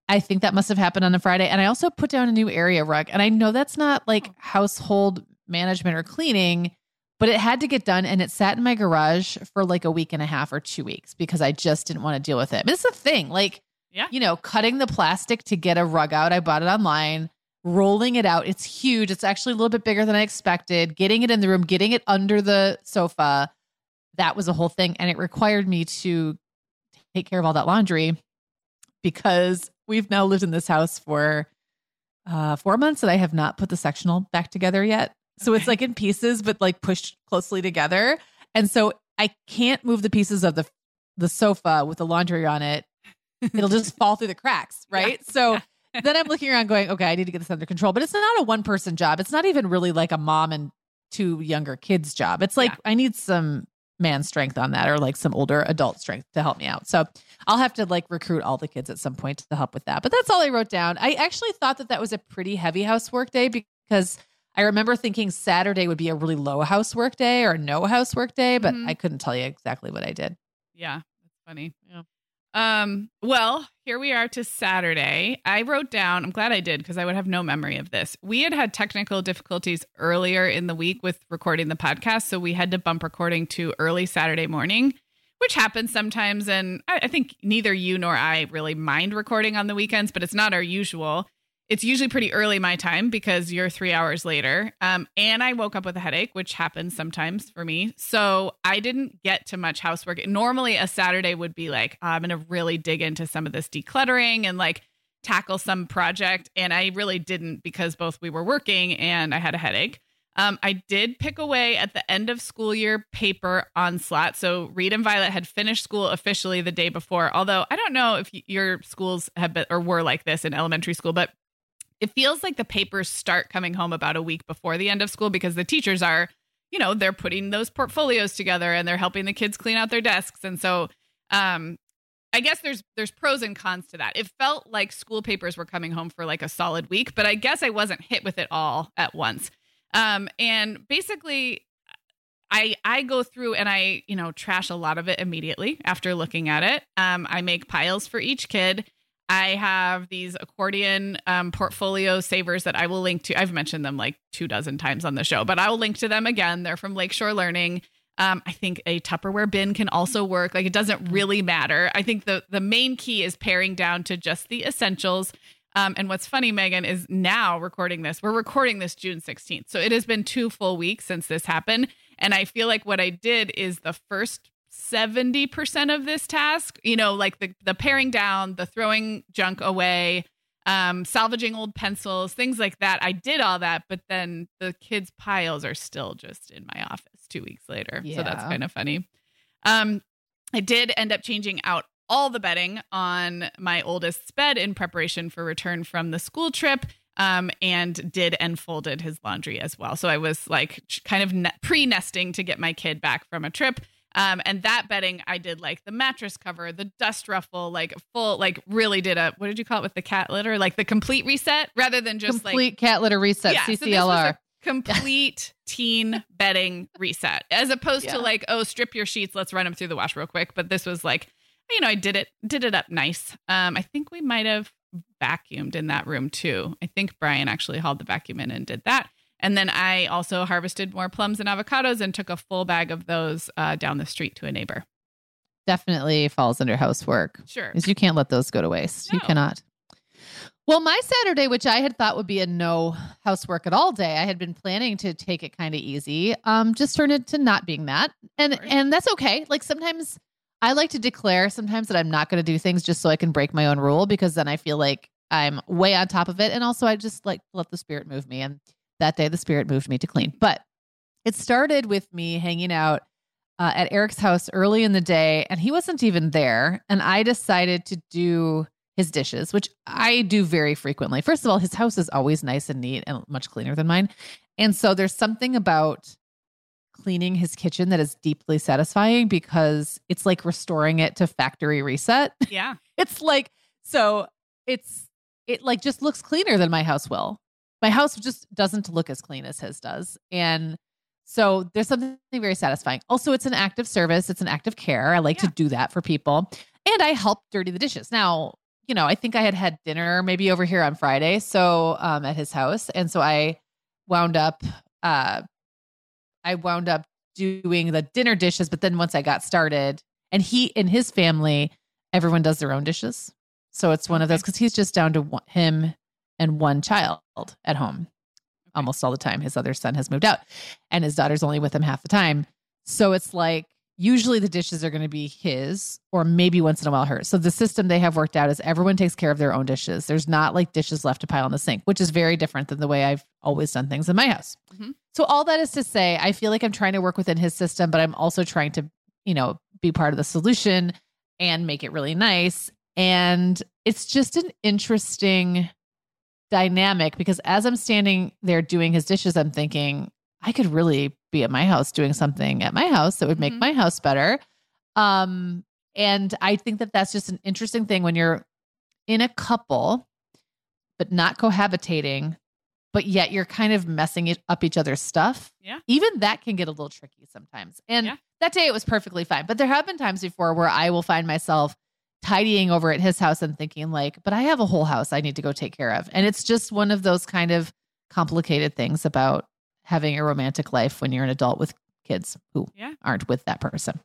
I think that must have happened on a Friday. And I also put down a new area rug. And I know that's not like oh. household management or cleaning, but it had to get done. And it sat in my garage for like a week and a half or two weeks because I just didn't want to deal with it. But it's a thing. Like, yeah. you know, cutting the plastic to get a rug out. I bought it online, rolling it out. It's huge. It's actually a little bit bigger than I expected. Getting it in the room, getting it under the sofa that was a whole thing. And it required me to take care of all that laundry because we've now lived in this house for uh, four months and I have not put the sectional back together yet. So okay. it's like in pieces, but like pushed closely together. And so I can't move the pieces of the the sofa with the laundry on it. It'll just fall through the cracks, right? Yeah. So then I'm looking around going, okay, I need to get this under control. But it's not a one person job. It's not even really like a mom and two younger kids job. It's like yeah. I need some man strength on that or like some older adult strength to help me out. So I'll have to like recruit all the kids at some point to help with that. But that's all I wrote down. I actually thought that that was a pretty heavy housework day because I remember thinking Saturday would be a really low housework day or no housework day, but mm-hmm. I couldn't tell you exactly what I did. Yeah, that's funny. Yeah. Um, well, here we are to Saturday. I wrote down, I'm glad I did because I would have no memory of this. We had had technical difficulties earlier in the week with recording the podcast. So we had to bump recording to early Saturday morning, which happens sometimes. And I, I think neither you nor I really mind recording on the weekends, but it's not our usual it's usually pretty early my time because you're three hours later. Um, and I woke up with a headache, which happens sometimes for me. So I didn't get to much housework. Normally, a Saturday would be like, oh, I'm going to really dig into some of this decluttering and like tackle some project, and I really didn't because both we were working and I had a headache. Um, I did pick away at the end of school year paper onslaught. So Reed and Violet had finished school officially the day before. Although I don't know if your schools have been or were like this in elementary school, but it feels like the papers start coming home about a week before the end of school because the teachers are, you know, they're putting those portfolios together and they're helping the kids clean out their desks. And so um I guess there's there's pros and cons to that. It felt like school papers were coming home for like a solid week, but I guess I wasn't hit with it all at once. Um, and basically, I I go through and I you know trash a lot of it immediately after looking at it. Um, I make piles for each kid. I have these accordion um, portfolio savers that I will link to. I've mentioned them like two dozen times on the show, but I will link to them again. They're from Lakeshore Learning. Um, I think a Tupperware bin can also work. Like it doesn't really matter. I think the the main key is paring down to just the essentials. Um, and what's funny, Meagan, is now recording this. We're recording this June 16th. So it has been two full weeks since this happened. And I feel like what I did is the first 70% of this task, you know, like the, the paring down, the throwing junk away, um, salvaging old pencils, things like that. I did all that, but then the kids' piles are still just in my office two weeks later. Yeah. So that's kind of funny. Um, I did end up changing out all the bedding on my oldest's bed in preparation for return from the school trip um, and did and folded his laundry as well. So I was like kind of ne- pre nesting to get my kid back from a trip. Um, and that bedding, I did like the mattress cover, the dust ruffle, like full, like really did a what did you call it with the cat litter? Like the complete reset rather than just complete like, cat litter reset, yeah, CCLR. So complete teen bedding reset as opposed yeah. to like, oh, strip your sheets, let's run them through the wash real quick. But this was like, you know, I did it did it up nice. Um, I think we might have vacuumed in that room too. I think Brian actually hauled the vacuum in and did that. And then I also harvested more plums and avocados and took a full bag of those uh, down the street to a neighbor. Definitely falls under housework. Sure. Because you can't let those go to waste. No. You cannot. Well, my Saturday, which I had thought would be a no housework at all day, I had been planning to take it kind of easy. Um, just turned into not being that, and and that's okay. Like sometimes I like to declare sometimes that I'm not going to do things just so I can break my own rule because then I feel like I'm way on top of it. And also, I just like let the spirit move me. And that day, the spirit moved me to clean. But it started with me hanging out uh, at Eric's house early in the day, and he wasn't even there. And I decided to do his dishes, which I do very frequently. First of all, his house is always nice and neat and much cleaner than mine. And so there's something about cleaning his kitchen that is deeply satisfying because it's like restoring it to factory reset. Yeah. it's like so it's it like just looks cleaner than my house will. My house just doesn't look as clean as his does. And so there's something very satisfying. Also, it's an act of service, it's an act of care. I like yeah. to do that for people. And I help dirty the dishes. Now, you know, I think I had had dinner maybe over here on Friday, so um at his house. And so I wound up uh I wound up doing the dinner dishes. But then once I got started, and he and his family, everyone does their own dishes. So it's one of those because he's just down to one, him and one child at home almost all the time. His other son has moved out and his daughter's only with him half the time. So it's like usually the dishes are going to be his or maybe once in a while hers. So the system they have worked out is everyone takes care of their own dishes. There's not like dishes left to pile in the sink, which is very different than the way I've always done things in my house. Mm-hmm. So all that is to say, I feel like I'm trying to work within his system, but I'm also trying to, you know, be part of the solution and make it really nice. And it's just an interesting dynamic because as I'm standing there doing his dishes, I'm thinking, I could really be at my house doing something at my house that would make mm-hmm. my house better. Um, and I think that that's just an interesting thing when you're in a couple, but not cohabitating, but yet you're kind of messing it up each other's stuff. Yeah. Even that can get a little tricky sometimes. And yeah. that day it was perfectly fine. But there have been times before where I will find myself tidying over at his house and thinking like, but I have a whole house I need to go take care of. And it's just one of those kind of complicated things about having a romantic life when you're an adult with kids who yeah. aren't with that person.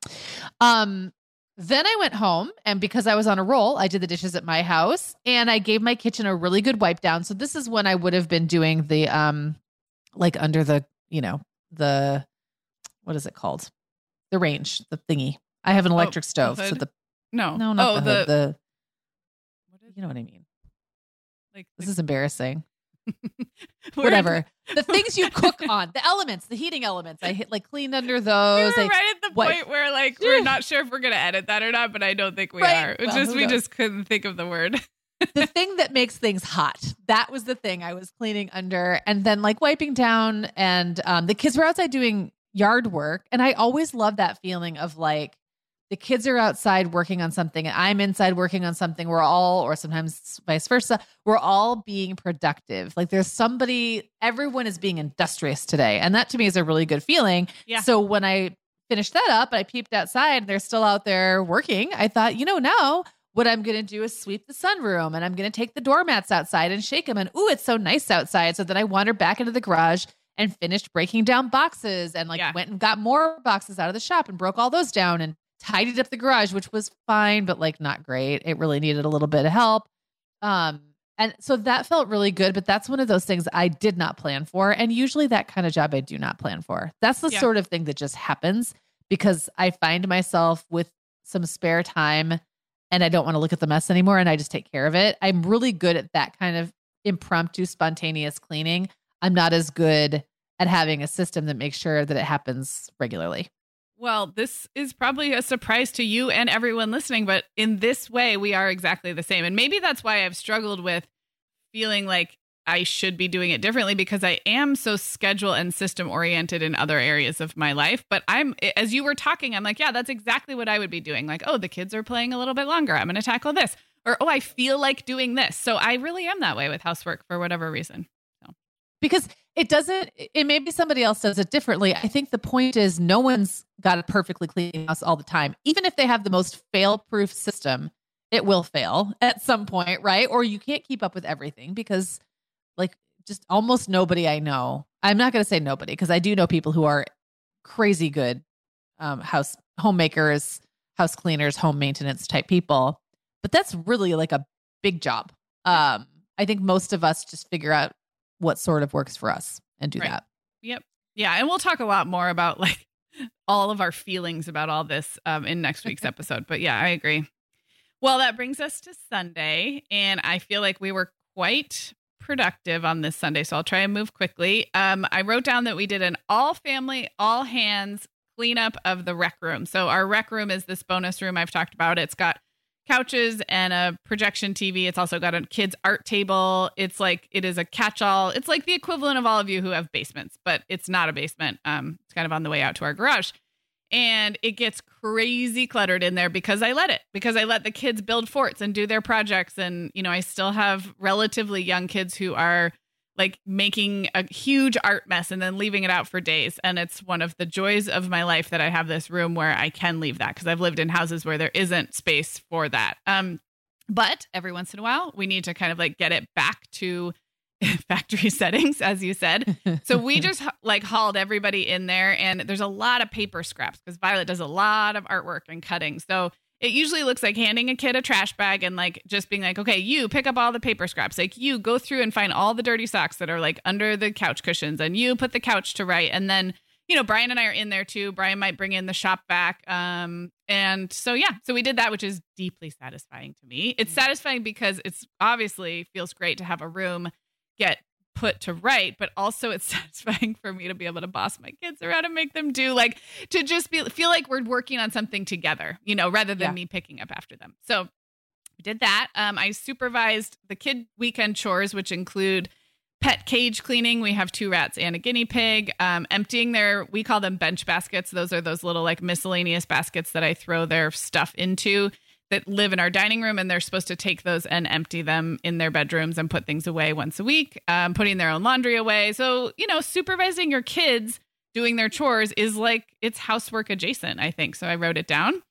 Um, then I went home and because I was on a roll, I did the dishes at my house and I gave my kitchen a really good wipe down. So this is when I would have been doing the um like under the, you know, the what is it called? The range, the thingy. I have an oh, electric oh, stove. So the No. No, not oh, the, the, the you know what I mean. Like This is embarrassing. Whatever. the things you cook on, the elements, the heating elements. I hit like cleaned under We those. were I, right at the what- point where like we're not sure if we're gonna edit that or not, but I don't think we Right. are. It's Well, just we knows? just couldn't think of the word. the thing that makes things hot. That was the thing I was cleaning under and then like wiping down and um the kids were outside doing yard work and I always love that feeling of like the kids are outside working on something and I'm inside working on something. We're all or sometimes vice versa. We're all being productive. Like there's somebody everyone is being industrious today and that to me is a really good feeling. Yeah. So when I finished that up, I peeped outside and they're still out there working. I thought, you know, now what I'm going to do is sweep the sunroom and I'm going to take the doormats outside and shake them. And ooh, it's so nice outside. So then I wandered back into the garage and finished breaking down boxes and like Yeah. went and got more boxes out of the shop and broke all those down and tidied up the garage, which was fine, but like not great. It really needed a little bit of help. Um, and so that felt really good, but that's one of those things I did not plan for. And usually that kind of job I do not plan for. That's the Yeah. sort of thing that just happens because I find myself with some spare time and I don't want to look at the mess anymore and I just take care of it. I'm really good at that kind of impromptu, spontaneous cleaning. I'm not as good at having a system that makes sure that it happens regularly. Well, this is probably a surprise to you and everyone listening, but in this way, we are exactly the same. And maybe that's why I've struggled with feeling like I should be doing it differently because I am so schedule and system oriented in other areas of my life. But I'm, as you were talking, I'm like, yeah, that's exactly what I would be doing. Like, oh, the kids are playing a little bit longer. I'm going to tackle this. Or, oh, I feel like doing this. So I really am that way with housework for whatever reason. because it doesn't it maybe somebody else does it differently. I think the point is no one's got a perfectly clean house all the time. Even if they have the most fail proof system it will fail at some point right? Or you can't keep up with everything because like just almost nobody i know i'm not going to say nobody because i do know people who are crazy good um, house homemakers house cleaners home maintenance type people but that's really like a big job. Um, i think most of us just figure out what sort of works for us and do Right. that. Yep. Yeah. And we'll talk a lot more about like all of our feelings about all this um, in next week's episode. But yeah, I agree. Well, that brings us to Sunday. And I feel like we were quite productive on this Sunday. So I'll try and move quickly. Um, I wrote down that we did an all family, all hands cleanup of the rec room. So our rec room is this bonus room I've talked about. It's got couches and a projection TV. It's also got a kids art table. It's like it is a catch-all. It's like the equivalent of all of you who have basements, but it's not a basement. Um, it's kind of on the way out to our garage. And it gets crazy cluttered in there because I let it, because I let the kids build forts and do their projects. And, you know, I still have relatively young kids who are like making a huge art mess and then leaving it out for days. And it's one of the joys of my life that I have this room where I can leave that because I've lived in houses where there isn't space for that. Um, but every once in a while, we need to kind of like get it back to factory settings, as you said. So we just like hauled everybody in there, and there's a lot of paper scraps because Violet does a lot of artwork and cutting. So it usually looks like handing a kid a trash bag and like just being like, okay, you pick up all the paper scraps. Like you go through and find all the dirty socks that are like under the couch cushions, and you put the couch to right, and then. You know, Brian and I are in there too. Brian might bring in the shop back. Um, and so yeah, so we did that, which is deeply satisfying to me. It's satisfying because it's obviously feels great to have a room get put to right, but also it's satisfying for me to be able to boss my kids around and make them do like to just be feel like we're working on something together, you know, rather than Yeah. me picking up after them. So we did that. Um, I supervised the kid weekend chores, which include pet cage cleaning. We have two rats and a guinea pig. Um, emptying their, we call them bench baskets. Those are those little like miscellaneous baskets that I throw their stuff into that live in our dining room, and they're supposed to take those and empty them in their bedrooms and put things away once a week, um, putting their own laundry away. So, you know, supervising your kids doing their chores is like it's housework adjacent, I think. So I wrote it down.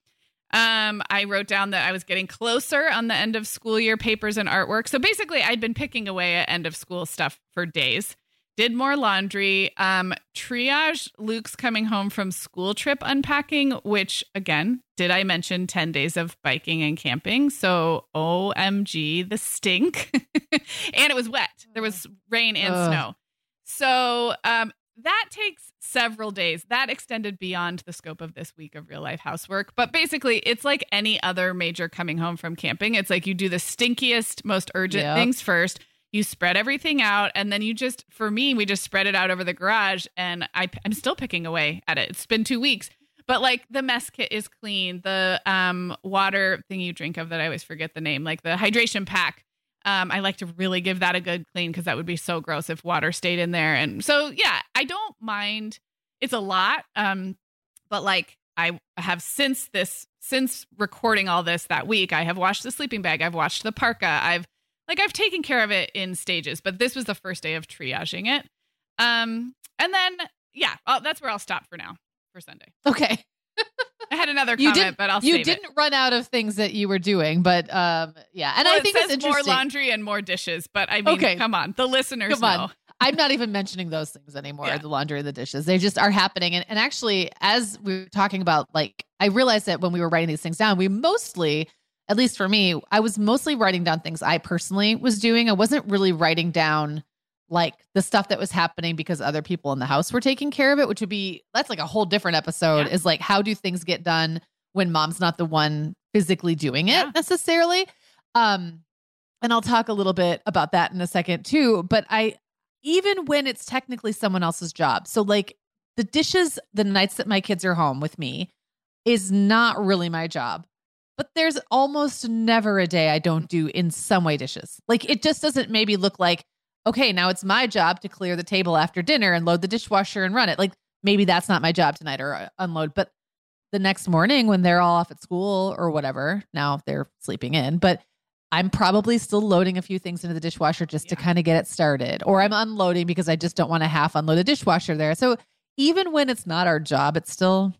Um, I wrote down that I was getting closer on the end of school year papers and artwork. So basically, I'd been picking away at end of school stuff for days. Did more laundry. Um, triage Luke's coming home from school trip unpacking, which again, did I mention 10 days of biking and camping? So OMG, the stink. and it was wet. There was rain and Ugh. snow. So um, that takes several days. That extended beyond the scope of this week of real life housework. But basically, it's like any other major coming home from camping. It's like you do the stinkiest, most urgent Yep. things first. You spread everything out, and then you just, for me, we just spread it out over the garage, and I, I'm still picking away at it. It's been two weeks, but like the mess kit is clean. The um, water thing you drink of that I always forget the name, like the hydration pack. Um, I like to really give that a good clean because that would be so gross if water stayed in there. And so, yeah, I don't mind. It's a lot, um, but like I have since this since recording all this that week, I have washed the sleeping bag, I've washed the parka, I've like I've taken care of it in stages, but this was the first day of triaging it. Um, and then yeah, well, that's where I'll stop for now for Sunday. Okay. I had another You comment, didn't- but I'll you didn't it. run out of things that you were doing, but um, yeah, and Well, I it think says it's more laundry and more dishes, but I mean, Okay. come on, the listeners Come on. know. I'm not even mentioning those things anymore. Yeah. The laundry and the dishes, they just are happening. And, and actually, as we were talking about, like, I realized that when we were writing these things down, we mostly, at least for me, I was mostly writing down things I personally was doing. I wasn't really writing down like the stuff that was happening because other people in the house were taking care of it, which would be that's like a whole different episode. Yeah. Is like how do things get done when mom's not the one physically doing it Yeah. necessarily. Um, and I'll talk a little bit about that in a second too. But I, even when it's technically someone else's job, so like the dishes, the nights that my kids are home with me, is not really my job. But there's almost never a day I don't do in some way dishes. Like it just doesn't maybe look like, okay, now it's my job to clear the table after dinner and load the dishwasher and run it. Like maybe that's not my job tonight or uh, unload. But the next morning when they're all off at school or whatever, now they're sleeping in, but I'm probably still loading a few things into the dishwasher just to kind of get it started. Or I'm unloading because I just don't want to half unload the dishwasher there. So even when it's not our job, it's still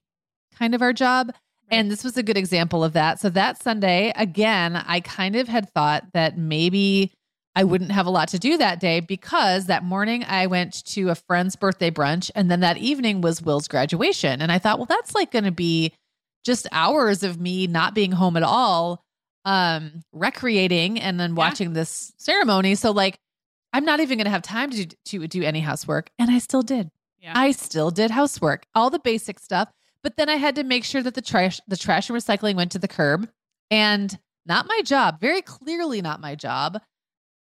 kind of our job. And this was a good example of that. So that Sunday, again, I kind of had thought that maybe I wouldn't have a lot to do that day because that morning I went to a friend's birthday brunch and then that evening was Will's graduation. And I thought, well, that's like going to be just hours of me not being home at all, um, recreating and then Yeah. watching this ceremony. So like I'm not even going to have time to to do any housework and I still did. Yeah. I still did housework, all the basic stuff, but then I had to make sure that the trash the trash and recycling went to the curb and not my job, very clearly not my job,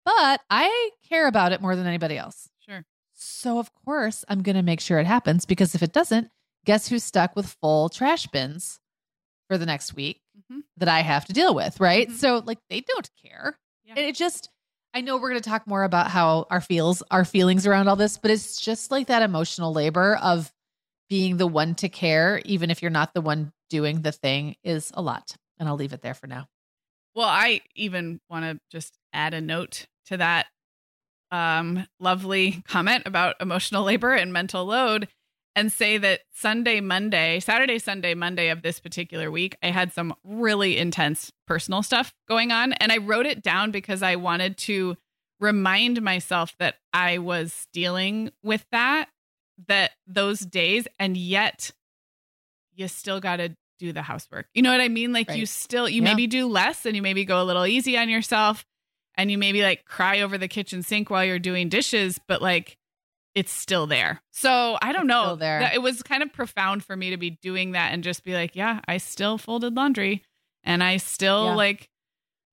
but I care about it more than anybody else. Sure. So of course, I'm going to make sure it happens because if it doesn't, guess who's stuck with full trash bins for the next week Mhm. that I have to deal with, right? Mhm. So like they don't care. Yeah. And it just I know we're going to talk more about how our feels our feelings around all this, but it's just like that emotional labor of being the one to care even if you're not the one doing the thing is a lot. And I'll leave it there for now. Well, I even want to just add a note to that um, lovely comment about emotional labor and mental load and say that Sunday, Monday, Saturday, Sunday, Monday of this particular week, I had some really intense personal stuff going on. And I wrote it down because I wanted to remind myself that I was dealing with that, that those days, and yet you still got to do the housework. You know what I mean? Like you still, you Yeah. maybe do less and you maybe go a little easy on yourself and you maybe like cry over the kitchen sink while you're doing dishes, but like it's still there. So I don't It's know. there. It was kind of profound for me to be doing that and just be like, yeah, I still folded laundry and I still Yeah. like,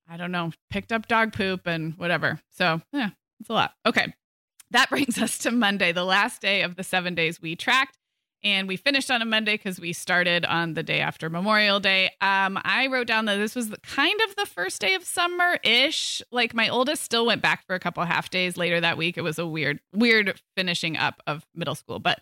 I don't know, picked up dog poop and whatever. So yeah, it's a lot. Okay. That brings us to Monday, the last day of the seven days we tracked. And we finished on a Monday because we started on the day after Memorial Day. Um, I wrote down that this was kind of the first day of summer ish. Like my oldest still went back for a couple half days later that week. It was a weird, weird finishing up of middle school. But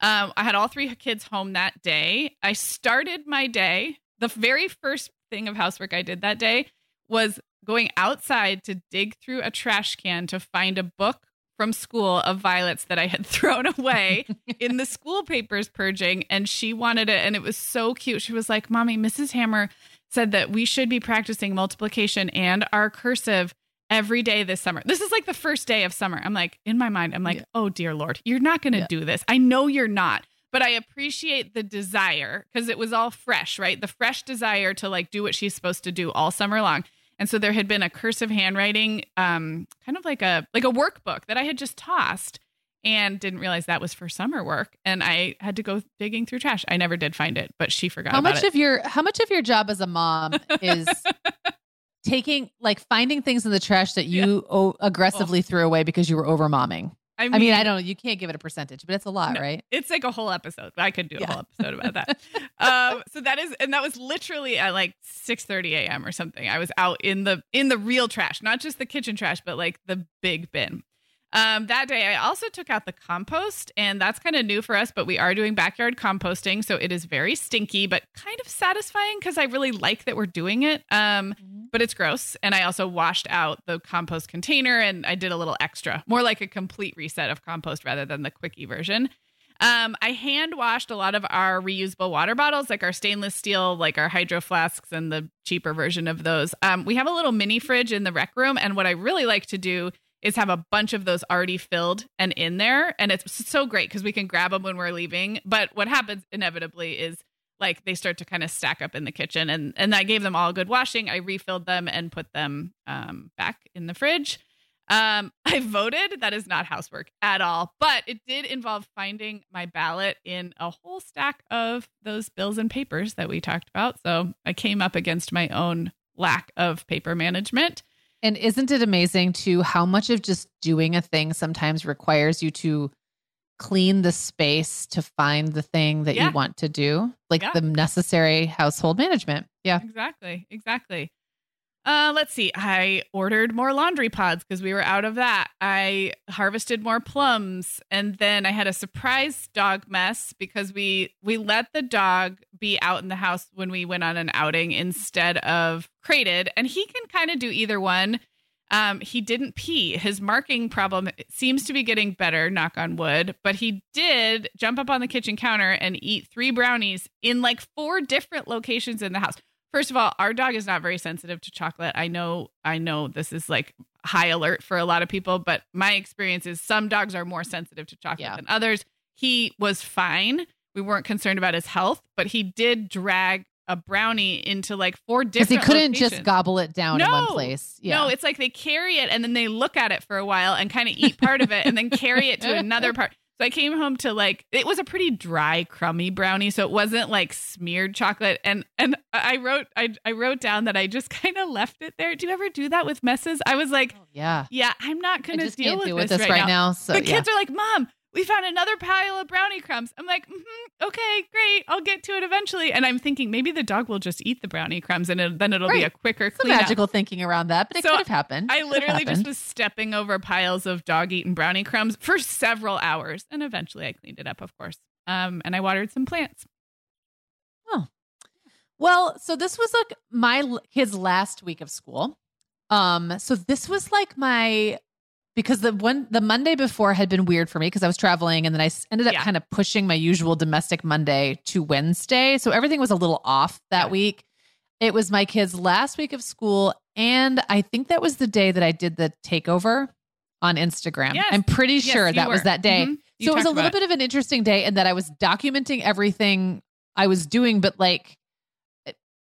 um, I had all three kids home that day. I started my day. The very first thing of housework I did that day was going outside to dig through a trash can to find a book from school of Violet's that I had thrown away in the school papers purging and she wanted it and it was so cute. She was like, "Mommy, Mrs. Hammer said that we should be practicing multiplication and our cursive every day this summer." This is like the first day of summer. I'm like, in my mind, I'm like, Yeah. "Oh dear lord, you're not going to Yeah. do this. I know you're not." But I appreciate the desire because it was all fresh, right? The fresh desire to like do what she's supposed to do all summer long. And so there had been a cursive handwriting, um, kind of like a like a workbook that I had just tossed and didn't realize that was for summer work. And I had to go digging through trash. I never did find it, but she forgot How about much it. of your how much of your job as a mom is taking like finding things in the trash that you o- aggressively threw away because you were over momming. I mean, I mean, I don't know. You can't give it a percentage, but it's a lot, No. right? It's like a whole episode. I could do a Yeah. whole episode about that. um, so that is, and that was literally at like six thirty a.m. or something. I was out in the in the real trash, not just the kitchen trash, but like the big bin. Um, that day, I also took out the compost, and that's kind of new for us. But we are doing backyard composting, so it is very stinky, but kind of satisfying because I really like that we're doing it. Um, but it's gross. And I also washed out the compost container and I did a little extra, more like a complete reset of compost rather than the quickie version. Um, I hand washed a lot of our reusable water bottles, like our stainless steel, like our hydro flasks and the cheaper version of those. Um, we have a little mini fridge in the rec room. And what I really like to do is have a bunch of those already filled and in there. And it's so great because we can grab them when we're leaving. But what happens inevitably is like they start to kind of stack up in the kitchen and and I gave them all a good washing. I refilled them and put them um, back in the fridge. Um, I voted. That is not housework at all, but it did involve finding my ballot in a whole stack of those bills and papers that we talked about. So I came up against my own lack of paper management. And isn't it amazing too how much of just doing a thing sometimes requires you to clean the space to find the thing that Yeah. you want to do? Like Yeah. the necessary household management. Yeah. Exactly. Exactly. Uh, let's see. I ordered more laundry pods because we were out of that. I harvested more plums, and then I had a surprise dog mess because we we let the dog be out in the house when we went on an outing instead of crated, and he can kind of do either one. Um, he didn't pee. His marking problem seems to be getting better, knock on wood, but he did jump up on the kitchen counter and eat three brownies in like four different locations in the house. First of all, our dog is not very sensitive to chocolate. I know, I know this is like high alert for a lot of people, but my experience is some dogs are more sensitive to chocolate Yeah. than others. He was fine. We weren't concerned about his health, but he did drag a brownie into like four Because different he couldn't locations. just gobble it down in one place. Yeah. No, it's like they carry it and then they look at it for a while and kind of eat part of it and then carry it to another part. So I came home to like it was a pretty dry, crummy brownie, so it wasn't like smeared chocolate. And and I wrote I I wrote down that I just kind of left it there. Do you ever do that with messes? I was like, Oh, yeah. yeah, I'm not gonna just deal with do this, with this right, now. So the yeah. kids are like, Mom, we found another pile of brownie crumbs. I'm like, mm-hmm, okay, great. I'll get to it eventually. And I'm thinking maybe the dog will just eat the brownie crumbs and it, then it'll be a quicker Some cleanup. magical thinking around that, but it So could have happened. I literally just was stepping over piles of dog eaten brownie crumbs for several hours. And eventually I cleaned it up, of course. Um, and I watered some plants. Oh. Well, so this was like my his last week of school. Um, so this was like my because the one the Monday before had been weird for me because I was traveling and then I ended up Yeah. kind of pushing my usual domestic Monday to Wednesday. So everything was a little off that Yeah. week. It was my kids' last week of school, and I think that was the day that I did the takeover on Instagram. Yes. I'm pretty Yes, sure that was that day. Mhm. So it was a little bit of an interesting day in that I was documenting everything I was doing, but like,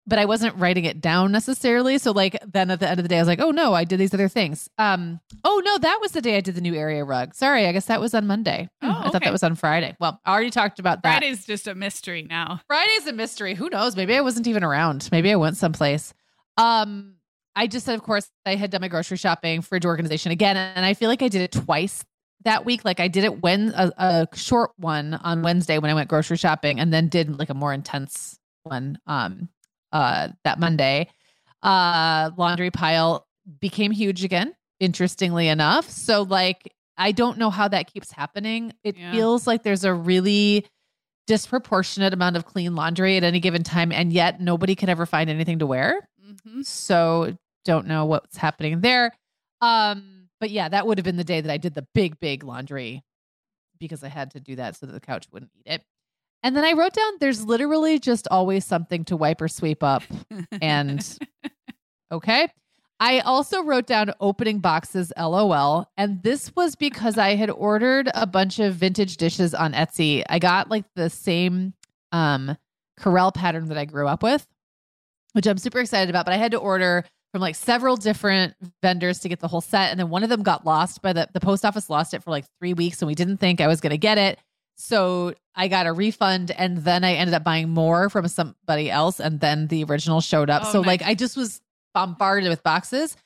but I wasn't writing it down necessarily. So like, then at the end of the day, I was like, oh no, I did these other things. Um, oh no, that was the day I did the new area rug. Sorry, I guess that was on Monday. Hmm, Oh, I thought that was on Friday. Well, I already talked about that. Friday's just a mystery now. Friday's a mystery. Who knows? Maybe I wasn't even around. Maybe I went someplace. Um, I just said, of course, I had done my grocery shopping, fridge organization again, and I feel like I did it twice that week. Like I did it when a, a short one on Wednesday when I went grocery shopping, and then did like a more intense one um uh that Monday. Uh, laundry pile became huge again. Interestingly enough, so like I don't know how that keeps happening. It Yeah. feels like there's a really disproportionate amount of clean laundry at any given time, and yet nobody can ever find anything to wear. hmm So don't know what's happening there. Um, but yeah, that would have been the day that I did the big, big laundry because I had to do that so that the couch wouldn't eat it. And then I wrote down there's literally just always something to wipe or sweep up. And okay. I also wrote down opening boxes LOL. And this was because I had ordered a bunch of vintage dishes on Etsy. I got like the same um Corelle pattern that I grew up with, which I'm super excited about. But I had to order from like several different vendors to get the whole set. And then one of them got lost by the the post office lost it for like three weeks and we didn't think I was gonna get it. So I got a refund and then I ended up buying more from somebody else and then the original showed up. Oh, so like. I just was bombarded with boxes.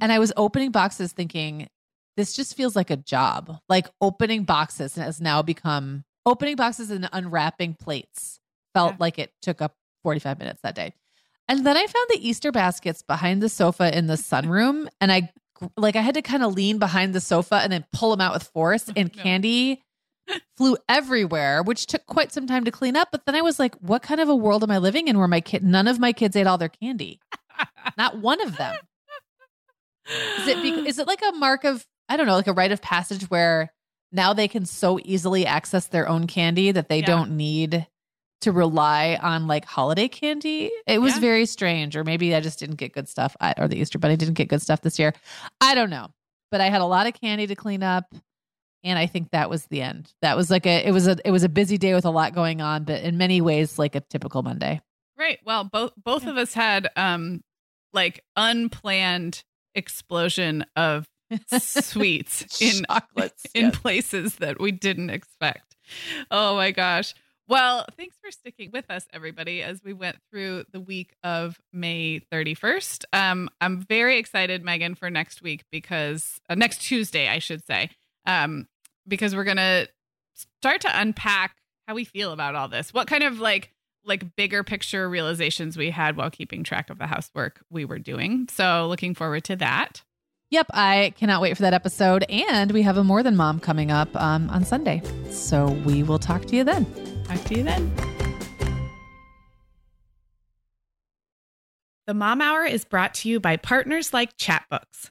And I was opening boxes thinking, this just feels like a job. Like opening boxes has now become opening boxes and unwrapping plates felt Yeah. like it took up 45 minutes that day. And then I found the Easter baskets behind the sofa in the sunroom. And I like I had to kind of lean behind the sofa and then pull them out with force. Oh, and No. candy flew everywhere, which took quite some time to clean up. But then I was like, what kind of a world am I living in where my kid none of my kids ate all their candy? Not one of them. Is it bec- is it like a mark of I don't know, like a rite of passage where now they can so easily access their own candy that they Yeah. don't need to rely on like holiday candy? It was Yeah. very strange, or maybe I just didn't get good stuff, I, or the Easter Bunny didn't get good stuff this year. I don't know, but I had a lot of candy to clean up, and I think that was the end. That was like a it was a it was a busy day with a lot going on, but in many ways like a typical Monday. Right. Well, both both Yeah. of us had um like unplanned explosion of sweets in Chocolates, in yes. places that we didn't expect. Oh my gosh. Well, thanks for sticking with us, everybody, as we went through the week of May 31st. Um, I'm very excited, Meagan, for next week because uh, next Tuesday, I should say, um, because we're gonna start to unpack how we feel about all this. What kind of like like bigger picture realizations we had while keeping track of the housework we were doing. So, looking forward to that. Yep, I cannot wait for that episode. And we have a More Than Mom coming up um, on Sunday. So we will talk to you then. Talk to you then. The Mom Hour is brought to you by partners like Chatbooks.